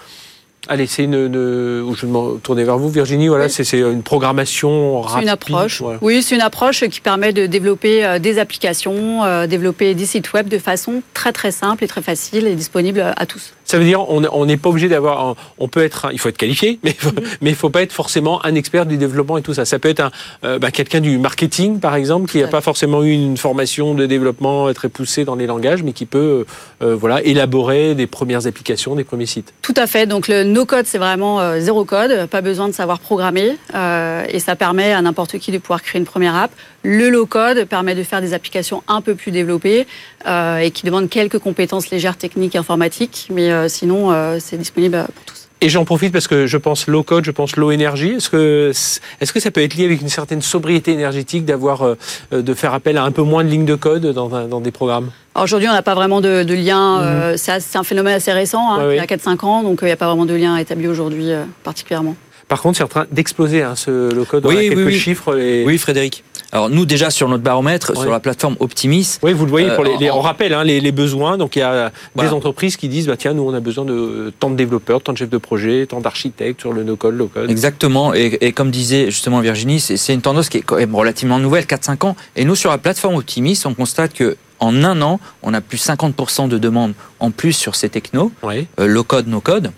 B: Allez, c'est une, une, je vais me tourner vers vous, Virginie. Voilà, c'est une programmation rapide.
H: C'est une approche. Oui, c'est une approche qui permet de développer euh, des applications, euh, développer des sites web de façon très très simple et très facile et disponible à tous.
B: Ça veut dire on n'est pas obligé d'avoir, on peut être, il faut être qualifié, mais il mais il faut pas être forcément un expert du développement et tout ça. Ça peut être un, euh, bah, quelqu'un du marketing par exemple qui n'a pas forcément eu une formation de développement très poussée dans les langages, mais qui peut voilà élaborer des premières applications, des premiers sites.
H: Tout à fait. Donc le No Code, c'est vraiment euh, zéro code, pas besoin de savoir programmer, euh, et ça permet à n'importe qui de pouvoir créer une première app. Le low code permet de faire des applications un peu plus développées euh, et qui demandent quelques compétences légères techniques informatiques, mais sinon c'est disponible pour tous.
B: Et j'en profite parce que je pense low code, je pense low énergie. Est-ce que, est-ce que ça peut être lié avec une certaine sobriété énergétique d'avoir, euh, de faire appel à un peu moins de lignes de code dans, dans des programmes?
H: Aujourd'hui, on n'a pas vraiment de, lien. Mhm. Euh, c'est, un phénomène assez récent, hein, il y a 4-5 ans, donc euh, il n'y a pas vraiment de lien établi aujourd'hui particulièrement.
B: Par contre, c'est en train d'exploser hein, ce low code. Oui, quelques chiffres.
G: Oui, Frédéric. Alors nous déjà sur notre baromètre, sur la plateforme Optimis.
B: Oui, vous le voyez. Pour les, on rappelle hein, les, besoins. Donc il y a des entreprises qui disent bah tiens nous on a besoin de tant de développeurs, tant de chefs de projet, tant d'architectes sur le no-code, low-code.
G: Exactement. Et, comme disait justement Virginie, c'est une tendance qui est quand même relativement nouvelle, 4-5 ans. Et nous sur la plateforme Optimis, on constate que en un an, on a plus 50% de demandes en plus sur ces technos, oui. Euh, low-code, no-code.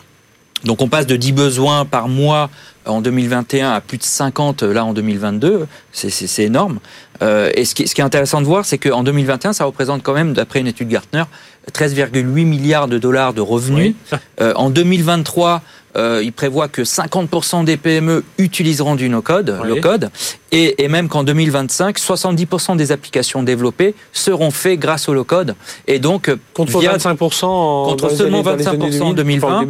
G: Donc on passe de 10 besoins par mois en 2021 à plus de 50 là en 2022, c'est énorme. Euh, et ce qui, ce qui, est intéressant de voir, c'est qu'en 2021, ça représente quand même, d'après une étude Gartner, 13,8 milliards de dollars de revenus. Euh, en 2023, euh, il prévoit que 50% des PME utiliseront du no-code, code et, et, même qu'en 2025, 70% des applications développées seront faites grâce au low-code.
B: Et donc, contre 25% en,
G: contre seulement 25% en 2020.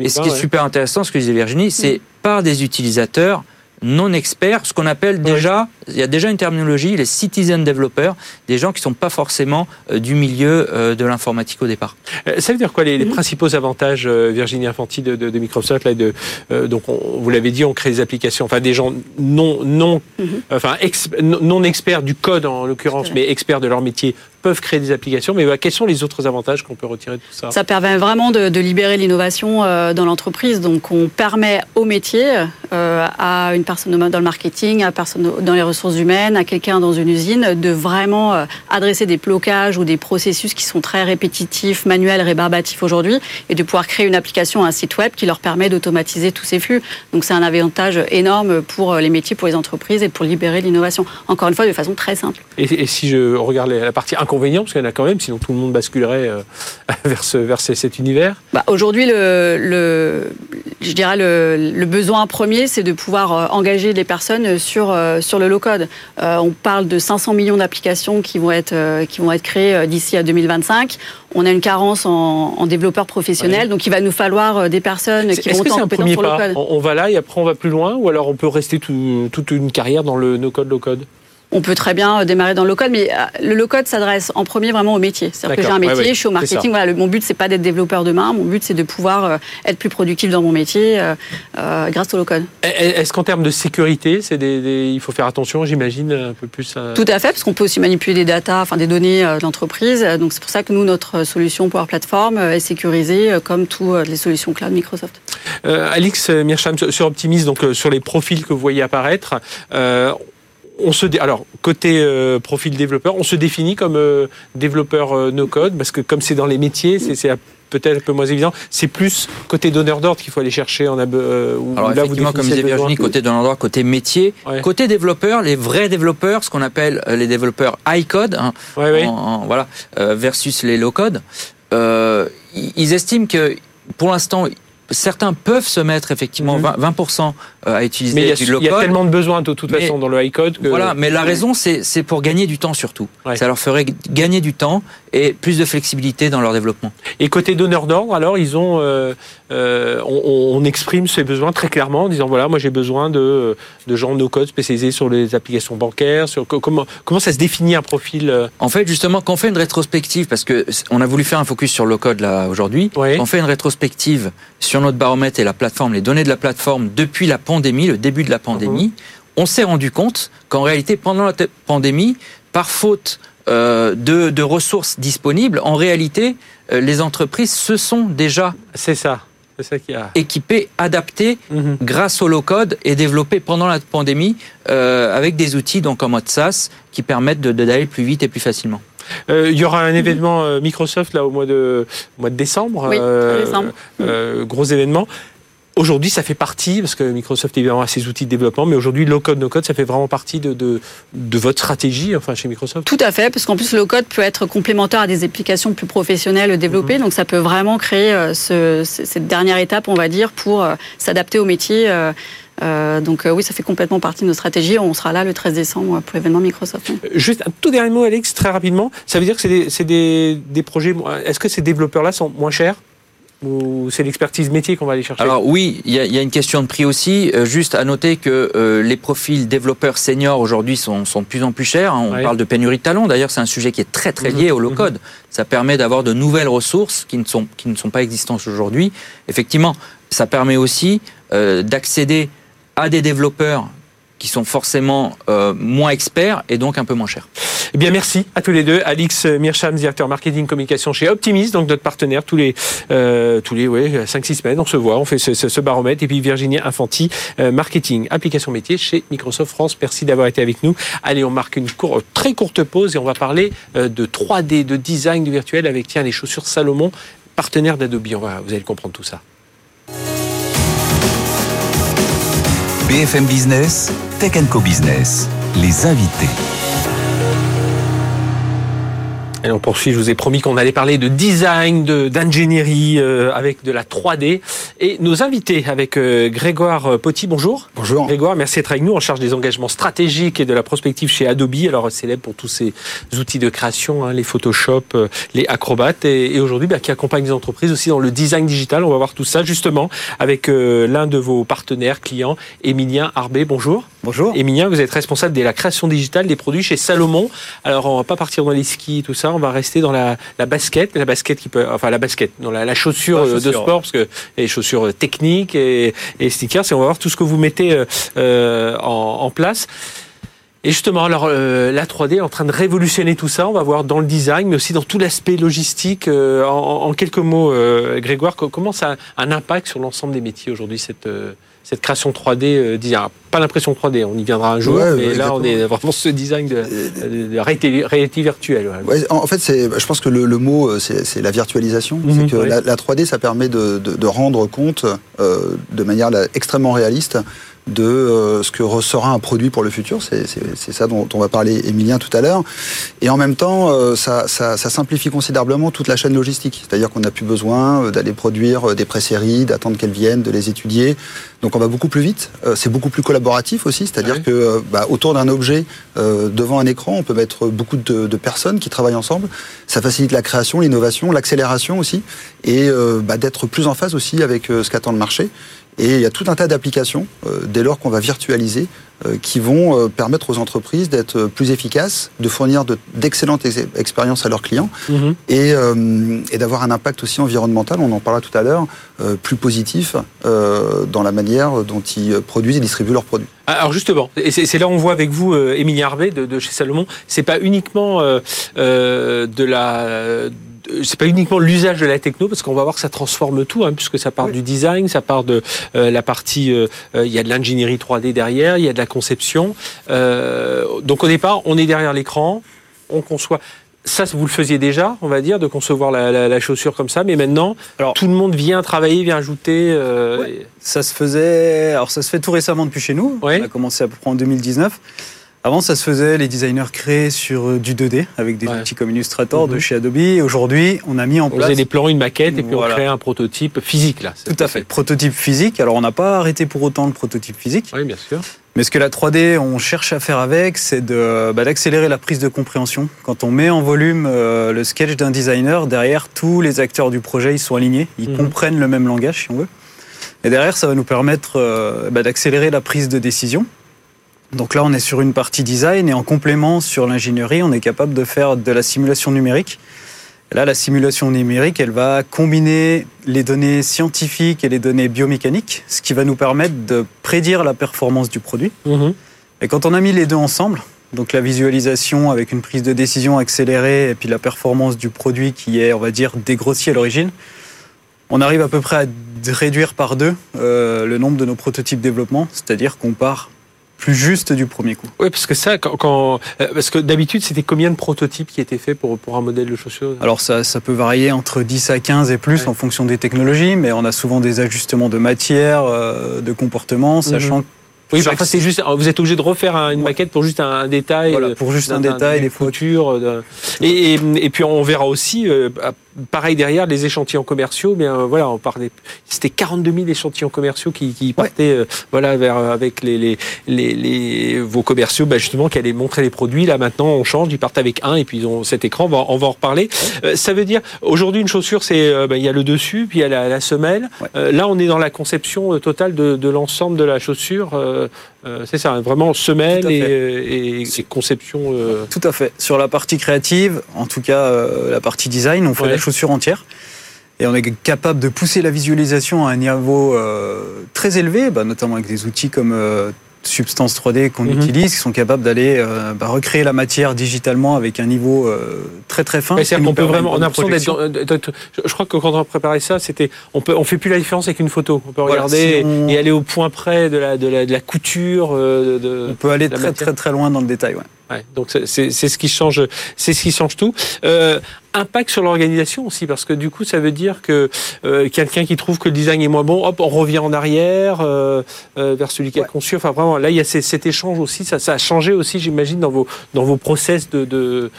G: et ce qui est super intéressant, ce que disait Virginie, c'est par des utilisateurs non experts, ce qu'on appelle déjà, il y a déjà une terminologie, les citizen developers, des gens qui ne sont pas forcément euh, du milieu euh, de l'informatique au départ.
B: Euh, ça veut dire quoi les, les principaux avantages, Virginie Infanti de, de, Microsoft là, de, Donc, vous l'avez dit, on crée des applications, enfin des gens non non, mhm. enfin non experts du code en l'occurrence, mais experts de leur métier peuvent créer des applications. Mais bah, quels sont les autres avantages qu'on peut retirer de tout ça?
H: Ça permet vraiment de, libérer l'innovation dans l'entreprise. Donc, on permet au métier, à une personne dans le marketing, à personne dans les ressources humaines, à quelqu'un dans une usine, de vraiment euh, adresser des blocages ou des processus qui sont très répétitifs, manuels, rébarbatifs aujourd'hui, et de pouvoir créer une application, un site web qui leur permet d'automatiser tous ces flux. Donc c'est un avantage énorme pour euh, les métiers, pour les entreprises et pour libérer l'innovation. Encore une fois, de façon très simple.
B: Et, si je regarde la partie inconvénient inconvénients Parce qu'il y en a quand même, sinon tout le monde basculerait vers, ce, vers cet univers.
H: Bah, Aujourd'hui, le, le, je dirais le, besoin premier, c'est de pouvoir engager les personnes sur, sur le low-code. on parle de 500 millions d'applications qui vont être, qui vont être créées d'ici à 2025 on a une carence en, développeurs professionnels, donc il va nous falloir des personnes qui vont
B: monter en compétence sur le code. On va là et après on va plus loin, ou alors on peut rester toute une carrière dans le no-code, low-code?
H: On peut très bien euh, démarrer dans le low-code, mais euh, le low-code s'adresse en premier vraiment au métier. C'est-à-dire que j'ai un métier, je suis au marketing. Voilà, mon but c'est pas d'être développeur demain. Mon but c'est de pouvoir euh, être plus productif dans mon métier grâce au low-code.
B: Est-ce qu'en termes de sécurité, c'est il faut faire attention, j'imagine, un peu plus.
H: Tout à fait, parce qu'on peut aussi manipuler des datas, enfin des données de l'entreprise. Donc c'est pour ça que nous, notre solution Power Platform est sécurisée comme toutes les solutions cloud Microsoft.
B: Alix Mircham sur Optimis, donc sur les profils que vous voyez apparaître on se alors côté euh, profil développeur, on se définit comme euh, développeur euh, no code parce que comme c'est dans les métiers, c'est peut-être un peu moins évident. C'est plus côté donneur d'ordre qu'il faut aller chercher en
G: Alors effectivement, comme disait Virginie, côté donneur d'ordre, côté métier, côté développeur, les vrais développeurs, ce qu'on appelle les développeurs high code, hein, voilà, versus les low code, ils estiment que pour l'instant certains peuvent se mettre effectivement 20%, mhm. euh, à utiliser
B: mais
G: du low
B: code. Il y a tellement de besoins de toute façon dans le high code. Que...
G: Voilà, mais la raison c'est pour gagner du temps surtout. Ça leur ferait gagner du temps et plus de flexibilité dans leur développement.
B: Et côté donneur d'ordre, alors ils ont, euh, euh, on, exprime ses besoins très clairement en disant voilà, moi j'ai besoin de, de gens no code spécialisés sur les applications bancaires. Sur comment comment ça se définit un profil
G: En fait, justement, quand on fait une rétrospective, parce que on a voulu faire un focus sur le code là aujourd'hui, quand on fait une rétrospective sur notre baromètre et la plateforme, les données de la plateforme depuis la pandémie, le début de la pandémie, mhm. on s'est rendu compte qu'en réalité, pendant la pandémie, par faute euh, de, ressources disponibles, en réalité, euh, les entreprises se sont déjà
B: c'est ça. Ça
G: a... équipées, adaptées mhm. grâce au low-code et développées pendant la pandémie euh, avec des outils donc en mode SaaS qui permettent d'aller plus vite et plus facilement.
B: Euh, il y aura un événement euh, Microsoft là au mois de, mois de décembre.
H: Oui, euh, décembre.
B: gros événement. Aujourd'hui, ça fait partie, parce que Microsoft évidemment a ses outils de développement, mais aujourd'hui, low-code, no-code, ça fait vraiment partie de, de, votre stratégie enfin, chez Microsoft
H: Tout à fait, parce qu'en plus, low-code peut être complémentaire à des applications plus professionnelles développées, mhm. donc ça peut vraiment créer ce, cette dernière étape, on va dire, pour s'adapter au métier. Euh, donc euh, oui, ça fait complètement partie de nos stratégies. On sera là le 13 décembre pour l'événement Microsoft.
B: Euh, juste un tout dernier mot, Alex, très rapidement. Ça veut dire que c'est des, des, projets. Est-ce que ces développeurs-là sont moins chers ou c'est l'expertise métier qu'on va aller chercher?
G: Alors oui, il y, a une question de prix aussi. juste à noter que les profils développeurs seniors aujourd'hui sont, sont, de plus en plus chers. Hein. On parle de pénurie de talents. D'ailleurs, c'est un sujet qui est très très lié mhm. au low code. Ça permet d'avoir de nouvelles ressources qui ne sont qui ne sont pas existantes aujourd'hui. Effectivement, ça permet aussi d'accéder à des développeurs qui sont forcément euh, moins experts et donc un peu moins chers.
B: Eh bien, merci à tous les deux. Alix Mircham, directeur marketing communication chez Optimis, donc notre partenaire tous les euh, tous les ouais, 5-6 semaines, on se voit, on fait ce, baromètre. Et puis Virginie Infanti, euh, marketing, application métier chez Microsoft France. Merci d'avoir été avec nous. Allez, on marque une très courte pause et on va parler de 3D, de design du virtuel avec tiens les chaussures Salomon, partenaire d'Adobe. Vous allez comprendre tout ça.
A: BFM Business, Tech Co Business, les invités.
B: Et on poursuit, je vous ai promis qu'on allait parler de design, d'ingénierie euh, avec de la 3D. Et nos invités avec euh, Grégoire Potti, bonjour.
I: Bonjour.
B: Grégoire, merci d'être avec nous en charge des engagements stratégiques et de la prospective chez Adobe. Alors célèbre pour tous ces outils de création, hein, les Photoshop, euh, les Acrobat. Et, aujourd'hui, bah, qui accompagne les entreprises aussi dans le design digital. On va voir tout ça justement avec l'un de vos partenaires clients, Emilien Arbé. Bonjour.
I: Bonjour.
B: Emilien, vous êtes responsable de la création digitale des produits chez Salomon. Alors on va pas partir dans les skis, tout ça on va rester dans la, basket, la basket qui peut, enfin la basket, dans la, chaussure, de sport, parce que les chaussures techniques et, et stickers, et on va voir tout ce que vous mettez euh, euh, en, place. Et justement, alors euh, la 3D est en train de révolutionner tout ça. On va voir dans le design, mais aussi dans tout l'aspect logistique. en, quelques mots, Grégoire, comment ça a un impact sur l'ensemble des métiers aujourd'hui cette cette création 3D, euh, pas l'impression 3D, on y viendra un jour, mais là on est vraiment ce design de, réalité, virtuelle.
I: en fait, je pense que le, mot, euh, c'est la virtualisation. Mhm, que la, 3D, ça permet de, rendre compte euh, de manière extrêmement réaliste de euh, ce que ressera un produit pour le futur. C'est ça dont on va parler Emilien tout à l'heure. Et en même temps, euh, ça, ça, ça, simplifie considérablement toute la chaîne logistique. C'est-à-dire qu'on n'a plus besoin d'aller produire des pré-séries, d'attendre qu'elles viennent, de les étudier. Donc on va beaucoup plus vite. c'est beaucoup plus collaboratif aussi. C'est-à-dire que bah, autour d'un objet, devant un écran, on peut mettre beaucoup de, de, personnes qui travaillent ensemble. Ça facilite la création, l'innovation, l'accélération aussi. Et bah, d'être plus en phase aussi avec ce qu'attend le marché. Et il y a tout un tas d'applications, euh, dès lors qu'on va virtualiser, euh, qui vont euh, permettre aux entreprises d'être plus efficaces, de fournir d'excellentes expériences à leurs clients mhm. et, et d'avoir un impact aussi environnemental, on en parlera tout à l'heure, plus positif dans la manière dont ils produisent et distribuent leurs produits.
B: Ah, alors justement, et c'est là on voit avec vous, Émilie Harvey de, de, chez Salomon, c'est pas uniquement de la c'est pas uniquement l'usage de la techno, parce qu'on va voir que ça transforme tout, hein, puisque ça part du design, ça part de euh, la partie, euh, euh, il y a de l'ingénierie 3D derrière, il y a de la conception. donc au départ, on est derrière l'écran, on conçoit. Ça, vous le faisiez déjà, on va dire, de concevoir la, chaussure comme ça, mais maintenant, alors, tout le monde vient travailler, vient ajouter.
J: Ça se faisait, alors ça se fait tout récemment depuis chez nous. On a commencé à peu près en 2019. Avant, ça se faisait, les designers créés sur euh, du 2D avec des outils comme Illustrator de mhm. chez Adobe. Aujourd'hui, on a mis en place.
B: Vous des plans, une maquette et puis on crée un prototype physique là.
J: Tout à fait. Prototype physique. Alors, on n'a pas arrêté pour autant le prototype physique.
B: Oui, bien sûr.
J: Mais ce que la 3D, on cherche à faire avec, c'est bah, d'accélérer la prise de compréhension. Quand on met en volume euh, le sketch d'un designer, derrière, tous les acteurs du projet, ils sont alignés, ils mhm. comprennent le même langage, si on veut. Et derrière, ça va nous permettre euh, bah, d'accélérer la prise de décision donc là, on est sur une partie design et en complément sur l'ingénierie, on est capable de faire de la simulation numérique. là, la simulation numérique, elle va combiner les données scientifiques et les données biomécaniques, ce qui va nous permettre de prédire la performance du produit. Mhm. Et quand on a mis les deux ensemble, donc la visualisation avec une prise de décision accélérée et puis la performance du produit qui est, on va dire, dégrossi à l'origine, on arrive à peu près à réduire par deux euh, le nombre de nos prototypes développement, c'est-à-dire qu'on part plus juste du premier coup.
B: Oui, parce que ça, quand, euh, parce que d'habitude, c'était combien de prototypes qui étaient faits pour, pour un modèle de chaussure
J: Alors ça, ça peut varier entre 10 à 15 et plus en fonction des technologies, mais on a souvent des ajustements de matière, euh, de comportement, sachant mhm.
B: Oui, parfois c'est juste, vous êtes obligé de refaire une maquette pour juste un, détail.
J: Voilà, pour juste un, détail, des
B: fautures. Et, et, puis on verra aussi, euh, pareil derrière, les échantillons commerciaux. Mais euh, voilà, on parlait. C'était 42 000 échantillons commerciaux qui, qui partaient, euh, voilà, vers avec les, les, les, vos commerciaux, bah, justement, qui allaient montrer les produits. Là maintenant, on change. Ils partent avec un et puis ils ont cet écran. On va, on va en reparler. ça veut dire aujourd'hui une chaussure, c'est bah, il y a le dessus, puis il y a la, la semelle. là, on est dans la conception totale de, de l'ensemble de la chaussure. Euh, c'est ça, vraiment semelle et, conception. Euh.
J: Tout à fait. Sur la partie créative, en tout cas euh, la partie design, on fait la chaussure entière. Et on est capable de pousser la visualisation à un niveau très élevé, bah, notamment avec des outils comme substances 3D qu'on mhm. utilise, qui sont capables d'aller euh, bah, recréer la matière digitalement avec un niveau euh, très très fin.
B: C'est-à-dire qu'on peut vraiment, on a l'impression d'être. Je crois que quand on a préparé ça, c'était, on peut, on fait plus la différence avec une photo. On peut regarder et aller au point près de la de la, de la couture. Euh, de,
J: on peut aller très très très loin dans le détail. Ouais
B: donc c'est ce qui change, c'est ce qui change tout. Euh, impact sur l'organisation aussi, parce que du coup, ça veut dire que euh, quelqu'un qui trouve que le design est moins bon, hop, on revient en arrière euh, vers celui qui a conçu. Enfin, vraiment, là, il y a cet échange aussi. Ça, ça a changé aussi, j'imagine, dans vos dans vos process de de,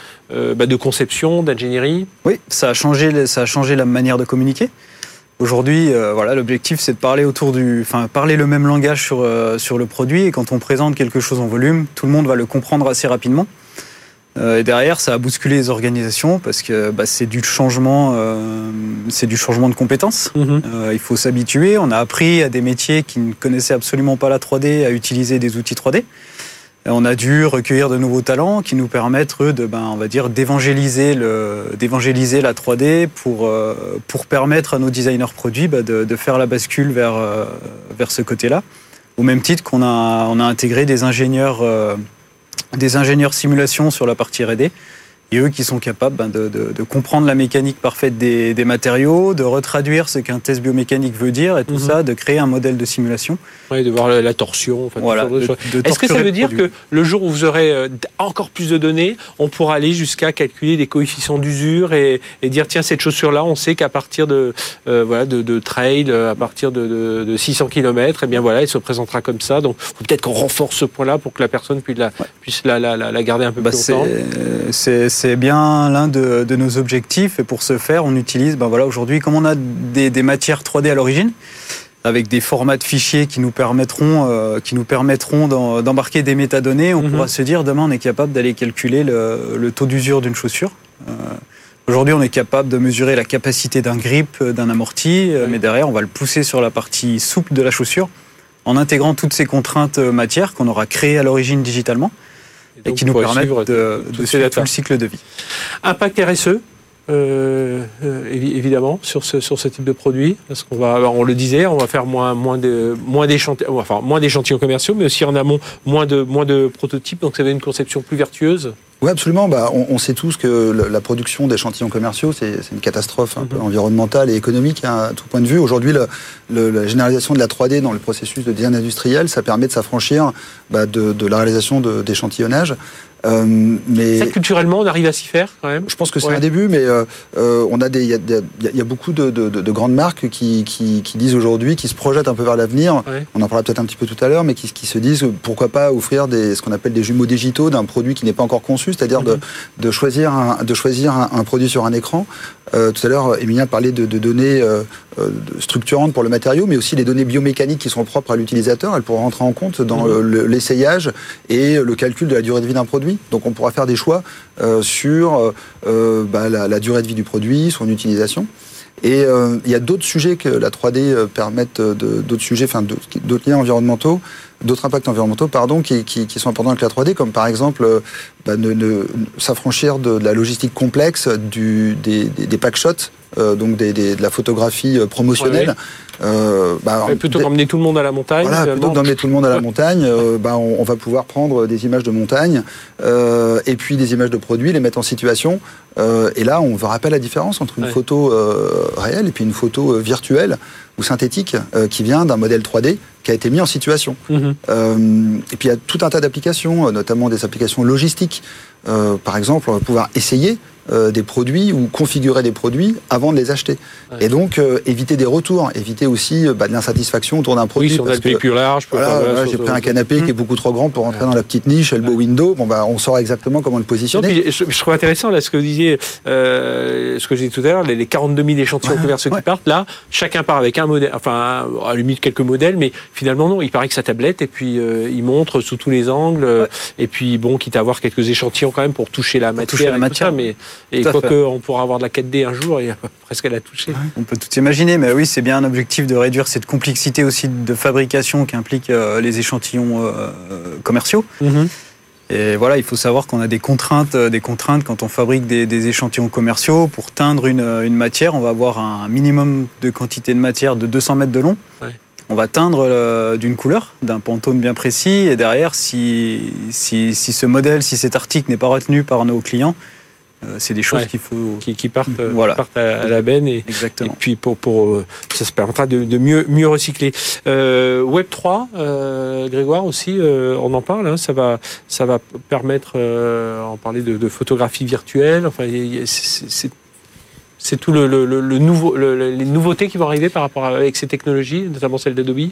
B: bah, de conception, d'ingénierie.
J: Oui, ça a changé, ça a changé la manière de communiquer. Aujourd'hui, euh, voilà, l'objectif c'est de parler autour du, enfin parler le même langage sur euh, sur le produit. Et quand on présente quelque chose en volume, tout le monde va le comprendre assez rapidement. Euh, et derrière, ça a bousculé les organisations parce que bah, c'est du changement, c'est du changement de compétences. Mhm. il faut s'habituer. On a appris à des métiers qui ne connaissaient absolument pas la 3D à utiliser des outils 3D on a dû recueillir de nouveaux talents qui nous permettent de, ben, on va dire, d'évangéliser le, d'évangéliser la 3D pour euh, pour permettre à nos designers produits de, de, faire la bascule vers euh, vers ce côté-là. Au même titre qu'on a on a intégré des ingénieurs euh, des ingénieurs simulation sur la partie R&D et eux qui sont capables ben, de, comprendre la mécanique parfaite des, matériaux, de retraduire ce qu'un test biomécanique veut dire et tout mhm. ça, de créer un modèle de simulation.
B: Oui, de voir la, torsion. voilà, Est-ce que ça veut dire que le jour où vous aurez euh, encore plus de données, on pourra aller jusqu'à calculer des coefficients d'usure et, dire tiens cette chaussure-là, on sait qu'à partir de euh, voilà de, trail, euh, à partir de, 600 km, et bien voilà, elle se présentera comme ça. Donc peut-être qu'on renforce ce point-là pour que la personne puisse la, puisse la, garder un peu bah, plus longtemps.
J: C'est bien l'un de, nos objectifs et pour ce faire, on utilise, ben voilà, aujourd'hui, comme on a des, matières 3D à l'origine, avec des formats de fichiers qui nous permettront, euh, qui nous permettront d'embarquer des métadonnées, on mhm. pourra se dire demain on est capable d'aller calculer le, taux d'usure d'une chaussure. Euh, aujourd'hui, on est capable de mesurer la capacité d'un grip, d'un amorti, euh, mais derrière, on va le pousser sur la partie souple de la chaussure en intégrant toutes ces contraintes matières qu'on aura créées à l'origine digitalement et, qui nous permettent de, de suivre tout le cycle de vie.
B: Impact RSE, euh, euh évidemment sur ce sur ce type de produit parce qu'on va on le disait on va faire moins moins de moins d'échantillons enfin moins d'échantillons commerciaux mais aussi en amont moins de moins de prototypes. Donc ça va être une conception plus vertueuse
I: oui, absolument. Bah, on, sait tous que la production d'échantillons commerciaux, c'est une catastrophe mhm. environnementale et économique hein, à tout point de vue. Aujourd'hui, la généralisation de la 3D dans le processus de design industriel, ça permet de s'affranchir bah, de, de, la réalisation d'échantillonnage.
B: Euh, mais ça, culturellement, on arrive à s'y faire quand même.
I: Je pense que c'est un début, mais euh, euh, on a des, il y, a, beaucoup de, grandes marques qui, disent aujourd'hui, qui se projettent un peu vers l'avenir. On en parlera peut-être un petit peu tout à l'heure, mais qui, se disent pourquoi pas offrir des, ce qu'on appelle des jumeaux digitaux d'un produit qui n'est pas encore conçu, c'est-à-dire de, mhm. choisir un, de choisir un, produit sur un écran. tout à l'heure, Emilia parlait de, données structurantes pour le matériau, mais aussi les données biomécaniques qui sont propres à l'utilisateur. Elles pourront rentrer en compte dans mhm. l'essayage et le calcul de la durée de vie d'un produit. Donc on pourra faire des choix euh, sur euh, euh, bah, la, durée de vie du produit, son utilisation. Et il y a d'autres sujets que la 3D permettent, d'autres sujets, d'autres liens environnementaux, d'autres impacts environnementaux, pardon, qui, sont importants avec la 3D, comme par exemple bah, s'affranchir de, la logistique complexe du, des, des, packshots, donc de la photographie promotionnelle.
B: Euh, bah, plutôt qu'emmener tout le monde à la montagne.
I: Voilà, plutôt que d'emmener tout le monde à la montagne, euh, bah, on, va pouvoir prendre des images de montagne euh, et puis des images de produits, les mettre en situation. et là, on rappelle la différence entre une photo réelle et puis une photo virtuelle ou synthétique qui vient d'un modèle 3D qui a été mis en situation. Mhm. et puis il y a tout un tas d'applications, notamment des applications logistiques. par exemple, on va pouvoir essayer euh, des produits ou configurer des produits avant de les acheter. Et donc euh, éviter des retours, éviter aussi euh, bah, de l'insatisfaction autour d'un produit.
B: Oui, sur véhicule large.
I: Voilà, j'ai pris un canapé qui est beaucoup trop grand pour rentrer dans la petite niche, le beau window. Bon bah on saura exactement comment le positionner.
B: je, trouve intéressant là ce que vous disiez, ce que j'ai dit tout à l'heure, les, 42 000 échantillons commerciaux qui partent là, chacun part avec un modèle, enfin à la limite quelques modèles, mais finalement non, il paraît que sa tablette et puis il montre sous tous les angles et puis bon, quitte à avoir quelques échantillons quand même pour toucher la matière, toucher la matière, mais et quoique on pourra avoir de la 4D un jour, il y a presque à la toucher.
J: on peut tout imaginer, mais oui, c'est bien un objectif de réduire cette complexité aussi de fabrication qui implique euh, les échantillons euh, commerciaux. Mhm. Et voilà, il faut savoir qu'on a des contraintes, euh, des contraintes quand on fabrique des, échantillons commerciaux. Pour teindre une, matière, on va avoir un minimum de quantité de matière de 200 mètres de long. On va teindre d'une couleur, d'un pantone bien précis. Et derrière, si, si, si ce modèle, si cet article n'est pas retenu par nos clients, euh, c'est des choses qu'il faut
B: qui, partent, euh, à, la benne et, Exactement. et puis pour, pour euh, ça se permettra de, mieux mieux recycler. Web 3, Grégoire aussi, on en parle. Hein, ça va ça va permettre, on parlait de, de, photographie virtuelle. Enfin, c'est tout le, le, nouveau, les nouveautés qui vont arriver par rapport avec ces technologies, notamment celle d'Adobe.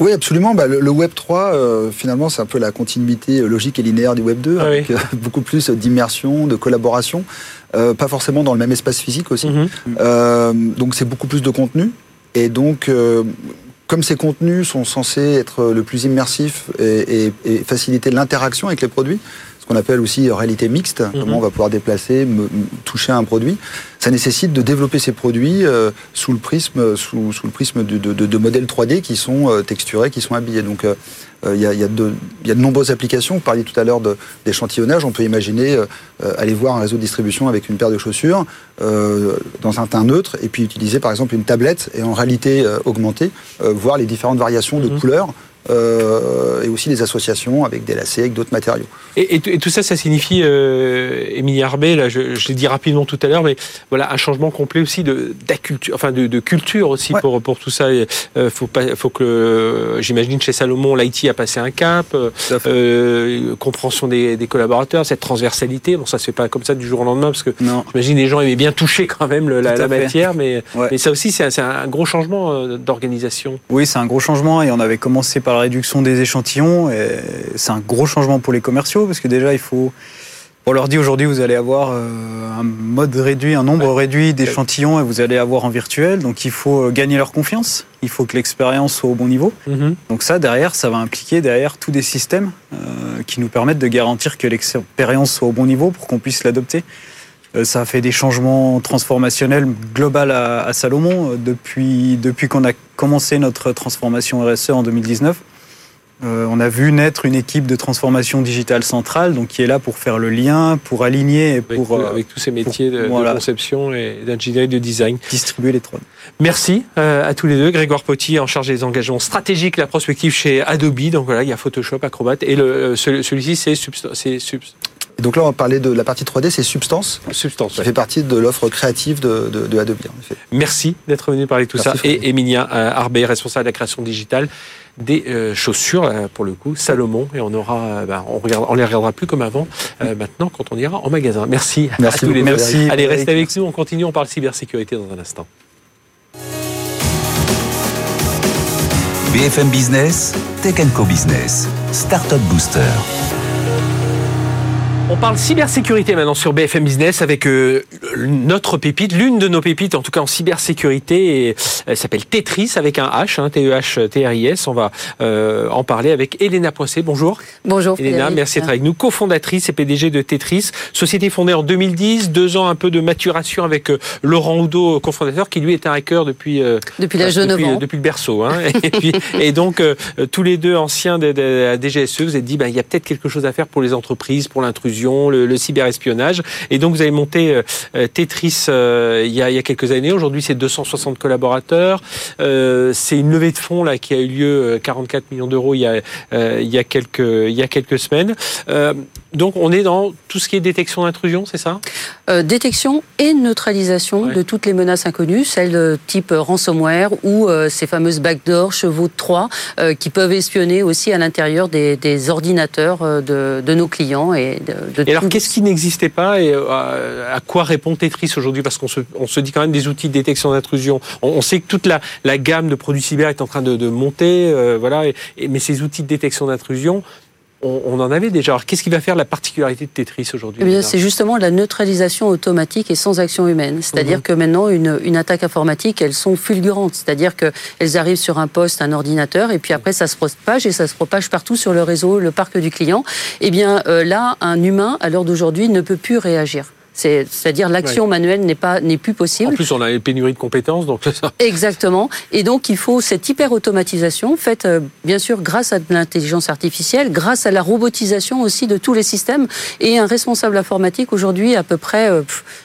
I: Oui, absolument. Bah, le, Web 3, euh, finalement, c'est un peu la continuité logique et linéaire du Web 2, ah avec euh, beaucoup plus d'immersion, de collaboration, euh, pas forcément dans le même espace physique aussi. Mhm. donc, c'est beaucoup plus de contenu. Et donc, comme ces contenus sont censés être le plus immersifs et faciliter l'interaction avec les produits, ce qu'on appelle aussi réalité mixte, mhm. comment on va pouvoir déplacer, toucher un produit. Ça nécessite de développer ces produits euh, sous le prisme, sous, le prisme de, de, modèles 3D qui sont euh, texturés, qui sont habillés. Donc euh, il y, a, y, a de, y, a de nombreuses applications. Vous parliez tout à l'heure d'échantillonnage. On peut imaginer aller voir un réseau de distribution avec une paire de chaussures dans un teint neutre et puis utiliser par exemple une tablette et en réalité augmentée voir les différentes variations de mhm. couleurs et aussi des associations avec des lacets, avec d'autres matériaux.
B: Et, tout ça, ça signifie, euh, Émilie Arbet, là, je, je l'ai dit rapidement tout à l'heure, mais voilà, un changement complet aussi de, enfin de, de, culture aussi pour, pour tout ça. Il euh, faut, pas, faut que, j'imagine, chez Salomon, l'IT a passé un cap, euh, compréhension des, des, collaborateurs, cette transversalité. Bon, ça se fait pas comme ça du jour au lendemain, parce que j'imagine les gens aimaient bien toucher quand même la, la matière, mais, mais ça aussi, c'est un, un, gros changement euh, d'organisation.
J: Oui, c'est un gros changement, et on avait commencé par la réduction des échantillons, c'est un gros changement pour les commerciaux parce que déjà, il faut. On leur dit aujourd'hui, vous allez avoir euh, un mode réduit, un nombre réduit d'échantillons et vous allez avoir en virtuel. Donc il faut euh, gagner leur confiance. Il faut que l'expérience soit au bon niveau. Mhm. Donc ça, derrière, ça va impliquer derrière tous des systèmes euh, qui nous permettent de garantir que l'expérience soit au bon niveau pour qu'on puisse l'adopter. Ça a fait des changements transformationnels globaux à, à Salomon depuis, depuis qu'on a commencé notre transformation RSE en 2019. Euh, on a vu naître une équipe de transformation digitale centrale, donc qui est là pour faire le lien, pour aligner, et pour
B: avec, tous ces métiers de, conception et d'ingénierie de design,
J: distribuer les drones.
B: Merci euh, à tous les deux. Grégoire Potti en charge des engagements stratégiques, la prospective chez Adobe. Donc voilà, il y a Photoshop, Acrobat, et le, celui-ci c'est Substance.
I: Et donc là, on va parler de la partie 3D, c'est Substance.
B: Substance.
I: Ça fait partie de l'offre créative de, Adobe, en effet.
B: Merci d'être venu parler de tout ça. Et Emilia euh, Arbet, responsable de la création digitale des euh, chaussures, euh, pour le coup, Salomon, et on aura, ben, on, regarde, on les regardera plus comme avant maintenant quand on ira en magasin. Merci,
J: merci à tous les merci.
B: Allez, restez avec nous, on continue, on parle cybersécurité dans un instant.
A: BFM Business, Tech Co Business, Startup Booster.
B: On parle cybersécurité maintenant sur BFM Business avec euh, notre pépite, l'une de nos pépites en tout cas en cybersécurité, et, elle s'appelle Tetris avec un H, hein, T-E-H-T-R-I-S. On va euh, en parler avec Elena Poissé. Bonjour.
K: Bonjour.
B: Elena, merci d'être avec nous, cofondatrice et PDG de Tetris, société fondée en 2010, deux ans un peu de maturation avec euh, Laurent Oudot, cofondateur, qui lui est un hacker depuis
K: depuis 9 ans,
B: depuis le berceau. Hein, et, puis, et donc tous les deux anciens de, la DGSE, vous êtes dit, bah, il y a peut-être quelque chose à faire pour les entreprises, pour l'intrusion le, cyberespionnage. Et donc vous avez monté euh, euh, Tetris euh, il, y a, il, y a, quelques années. Aujourd'hui, c'est 260 collaborateurs. c'est une levée de fonds là qui a eu lieu 44 millions d'euros il y a il y a quelques il y a quelques semaines. donc on est dans tout ce qui est détection d'intrusion, c'est ça?
K: Détection et neutralisation de toutes les menaces inconnues, celles de type ransomware ou ces fameuses backdoors, chevaux de Troie, qui peuvent espionner aussi à l'intérieur des, des ordinateurs de, de, nos clients et de,
B: et alors, qu'est-ce qui n'existait pas et euh, à quoi répond Tetris aujourd'hui? Parce qu'on se, on se dit quand même des outils de détection d'intrusion. On, sait que toute la, la, gamme de produits cyber est en train de, de monter, euh, voilà. Et, mais ces outils de détection d'intrusion, on, en avait déjà. Alors, qu'est-ce qui va faire la particularité de Tetris aujourd'hui
K: eh C'est justement la neutralisation automatique et sans action humaine. C'est-à-dire mhm. que maintenant, une, une, attaque informatique, elles sont fulgurantes. C'est-à-dire qu'elles arrivent sur un poste, un ordinateur, et puis après, ça se propage et ça se propage partout sur le réseau, le parc du client. Eh bien, euh, là, un humain, à l'heure d'aujourd'hui, ne peut plus réagir. C'est-à-dire l'action manuelle n'est pas n'est plus possible.
B: En plus, on a une pénurie de compétences, donc
K: ça. Exactement. Et donc, il faut cette hyper automatisation faite, euh, bien sûr, grâce à l'intelligence artificielle, grâce à la robotisation aussi de tous les systèmes. Et un responsable informatique aujourd'hui, à peu près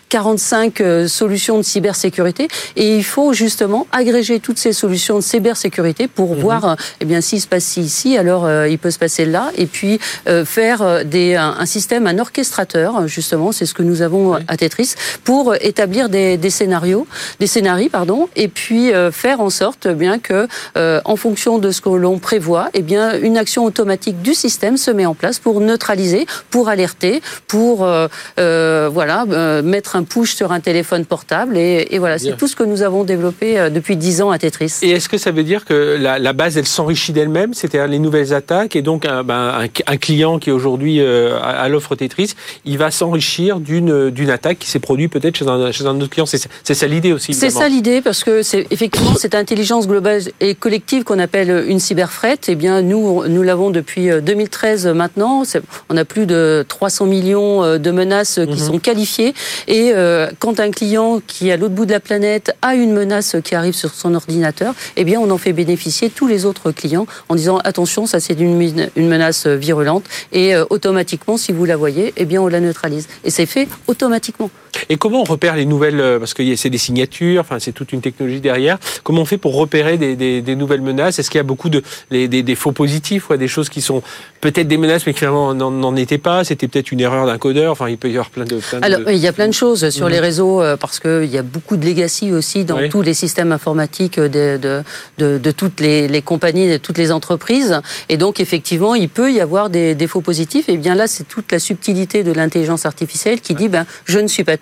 K: 45 euh, euh, solutions de cybersécurité. Et il faut justement agréger toutes ces solutions de cybersécurité pour mhm. voir, eh bien, s'il se passe ici, alors il peut se passer là. Et puis faire des un, un système, un orchestrateur, justement, c'est ce que nous avons à Tetris pour établir des, scénarios, des scénarios, pardon, et puis euh, faire en sorte bien que, euh, en fonction de ce que l'on prévoit, eh bien une action automatique du système se met en place pour neutraliser, pour alerter, pour euh, voilà mettre un push sur un téléphone portable et, voilà, c'est tout ce que nous avons développé depuis dix ans à Tetris.
B: Et est-ce que ça veut dire que la, base elle s'enrichit d'elle-même, c'est-à-dire les nouvelles attaques et donc un, ben, un client qui est aujourd'hui à l'offre Tetris, il va s'enrichir d'une attaque qui s'est produite peut-être chez un, chez un autre client. C'est ça l'idée aussi.
K: C'est ça l'idée parce que c'est effectivement cette intelligence globale et collective qu'on appelle une cyberfret. Eh bien, nous, nous l'avons depuis 2013 euh, maintenant. On a plus de 300 millions euh, de menaces qui mhm. sont qualifiées et Et quand un client qui est à l'autre bout de la planète a une menace qui arrive sur son ordinateur, eh bien, on en fait bénéficier tous les autres clients en disant attention, ça c'est une, une menace virulente. Et automatiquement, si vous la voyez, eh bien, on la neutralise. Et c'est fait automatiquement.
B: Et comment on repère les nouvelles, euh, parce que c'est des signatures, enfin c'est toute une technologie derrière, comment on fait pour repérer des, nouvelles menaces? Est-ce qu'il y a beaucoup de des, faux positifs ou des choses qui sont peut-être des menaces mais qui finalement n'en étaient pas? C'était peut-être une erreur d'un codeur, enfin il peut y avoir plein de...
K: Alors il y a plein de choses sur les mhm. réseaux euh, parce qu'il y a beaucoup de legacy aussi dans tous les systèmes informatiques de, de, toutes les, compagnies, de toutes les entreprises. Et donc effectivement il peut y avoir des, faux positifs. Et bien là c'est toute la subtilité de l'intelligence artificielle qui dit ben, je ne suis pas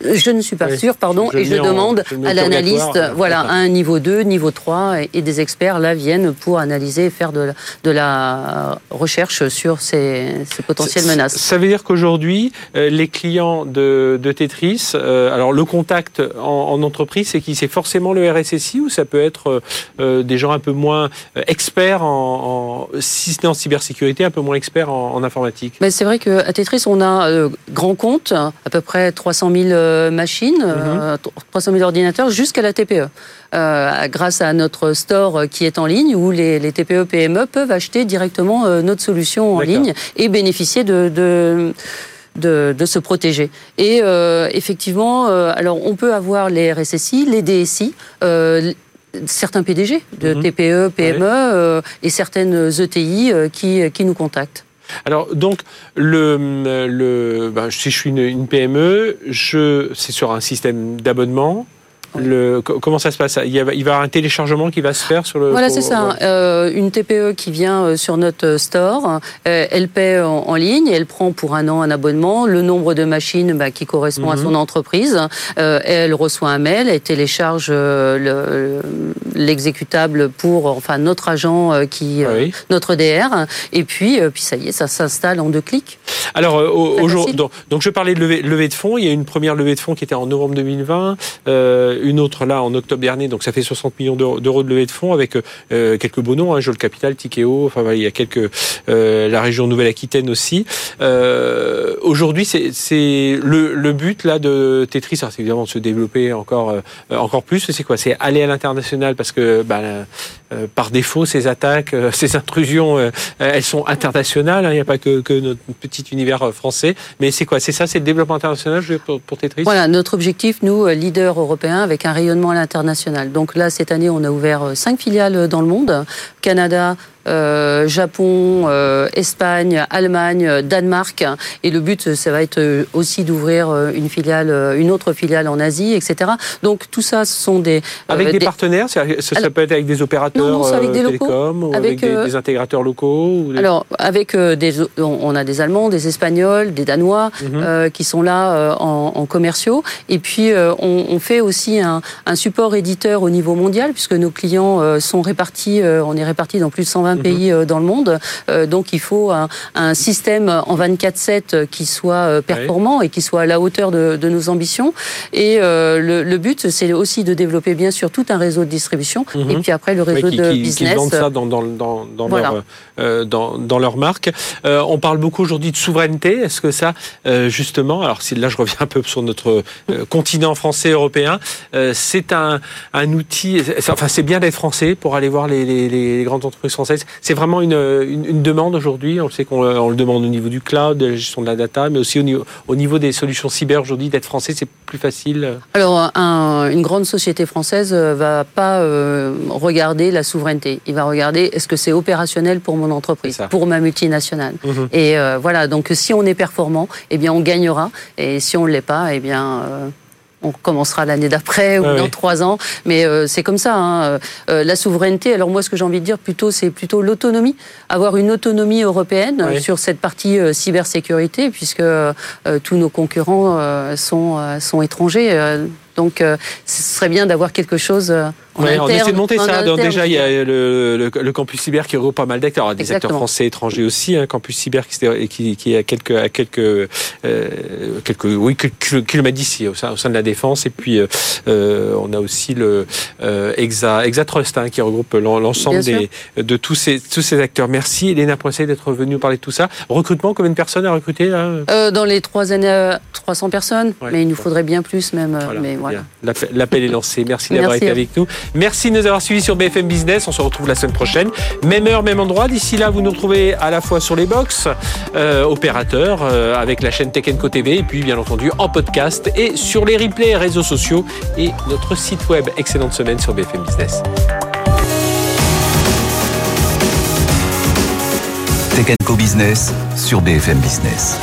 K: je ne suis pas sûr, pardon, et je demande à l'analyste, voilà, un niveau 2, niveau 3, et, des experts là viennent pour analyser et faire de, de la recherche sur ces, potentielles menaces.
B: Ça veut dire qu'aujourd'hui, euh, les clients de, Tetris, euh, alors le contact en, entreprise, c'est qui? C'est forcément le RSSI ou ça peut être euh, des gens un peu moins experts en, si ce n'est en cybersécurité, un peu moins experts en, informatique?
K: Mais c'est vrai qu'à Tetris, on a grand compte, à peu près 300 000 euh, machines, 300 mhm. 000 euh, ordinateurs, jusqu'à la TPE. Euh, grâce à notre store qui est en ligne, où les, TPE, PME peuvent acheter directement notre solution en ligne et bénéficier de, de se protéger. Et effectivement, alors on peut avoir les RSSI, les DSI, certains PDG de mhm. TPE, PME et certaines ETI qui, qui nous contactent.
B: Alors donc, le, le, ben, si je suis une, PME, je, c'est sur un système d'abonnement. Le, comment ça se passe? Il, y va y avoir un téléchargement qui va se faire sur le.
K: Voilà, c'est ça. Euh, une TPE qui vient euh, sur notre store, euh, elle paie en, ligne, elle prend pour un an un abonnement, le nombre de machines bah, qui correspond à mhm. son entreprise. elle reçoit un mail, elle télécharge l'exécutable pour enfin notre agent qui notre DR, et puis puis ça y est, ça s'installe en deux clics.
B: Alors aujourd'hui, donc, donc, je parlais de levée, levée, de fonds. Il y a une première levée de fonds qui était en novembre 2020 une autre là en octobre dernier, donc ça fait 60 millions d'euros de levée de fonds avec euh, quelques beaux noms, hein, Jol Capital, Tikeo, enfin il y a quelques euh, la région Nouvelle-Aquitaine aussi. Euh, aujourd'hui, c'est le, le, but là de Tetris, c'est évidemment de se développer encore encore plus. C'est quoi? C'est aller à l'international parce que bah, par défaut, ces attaques, ces intrusions, elles sont internationales. Hein, il n'y a pas que, que, notre petit univers français. Mais c'est quoi? C'est ça, c'est le développement international pour, pour Tetris?
K: Voilà, notre objectif, nous, leader européen, avec un rayonnement à l'international. Donc là, cette année, on a ouvert euh, cinq filiales dans le monde. Canada, euh, Japon, euh, Espagne, Allemagne, Danemark. Et le but, ça va être aussi d'ouvrir une filiale, une autre filiale en Asie, etc. Donc tout ça, ce sont des
B: avec des, partenaires. Ça, peut être avec des opérateurs avec des télécoms, ou avec, des, intégrateurs locaux.
K: Alors avec des, on a des Allemands, des Espagnols, des Danois mhm. qui sont là en, en, commerciaux. Et puis on, on fait aussi un, un, support éditeur au niveau mondial, puisque nos clients euh, sont répartis, euh, on est répartis dans plus de 120 mhm. pays euh, dans le monde. donc il faut un, un système en 24-7 qui soit performant et qui soit à la hauteur de, de nos ambitions. Et le, le, but, c'est aussi de développer bien sûr tout un réseau de distribution et mhm. puis après le réseau de business. Qui
B: vendent ça dans, dans, dans, dans leur, dans, dans, leur marque. on parle beaucoup aujourd'hui de souveraineté. Est-ce que ça, justement, alors là je reviens un peu sur notre continent français européen, euh, c'est un, un, outil. Enfin, c'est bien d'être français pour aller voir les, les, les grandes entreprises françaises. C'est vraiment une, une, demande aujourd'hui. On sait qu'on le demande au niveau du cloud, de la gestion de la data, mais aussi au niveau, au niveau des solutions cyber aujourd'hui. D'être français, c'est plus facile.
K: Alors, une grande société française euh, va pas euh, regarder la souveraineté. Il va regarder est-ce que c'est opérationnel pour mon entreprise, pour ma multinationale? Mhm. Et voilà. Donc, si on est performant, eh bien, on gagnera. Et si on ne l'est pas, eh bien on commencera l'année d'après ou dans trois ans. Mais euh, c'est comme ça. Hein. Euh, euh, la souveraineté. Alors moi, ce que j'ai envie de dire plutôt, c'est plutôt l'autonomie. Avoir une autonomie européenne sur cette partie cybersécurité, puisque tous nos concurrents sont sont étrangers. donc, ce serait bien d'avoir quelque chose
B: on essaie de monter ça. déjà, il y a le, campus cyber qui regroupe pas mal d'acteurs, des acteurs français, étrangers aussi. Un campus cyber qui, qui, qui est à quelques, à quelques, euh, quelques, oui, quelques kilomètres d'ici, au sein, de la défense. Et puis, euh, on a aussi le Exa, Exatrust hein, qui regroupe l'ensemble de tous ces, tous ces acteurs. Merci, Elena Procé, d'être venue parler de tout ça. Recrutement, combien de personnes à recruter là?
K: Dans les trois années, 300 personnes, mais il nous faudrait bien plus même. Mais voilà.
B: L'appel est lancé. Merci d'avoir été avec nous. Merci de nous avoir suivis sur BFM Business. On se retrouve la semaine prochaine. Même heure, même endroit. D'ici là, vous nous retrouvez à la fois sur les box, euh, opérateurs, euh, avec la chaîne Tech Co TV, et puis bien entendu en podcast et sur les replays réseaux sociaux et notre site web. Excellente semaine sur BFM Business.
A: Tech Co Business sur BFM Business.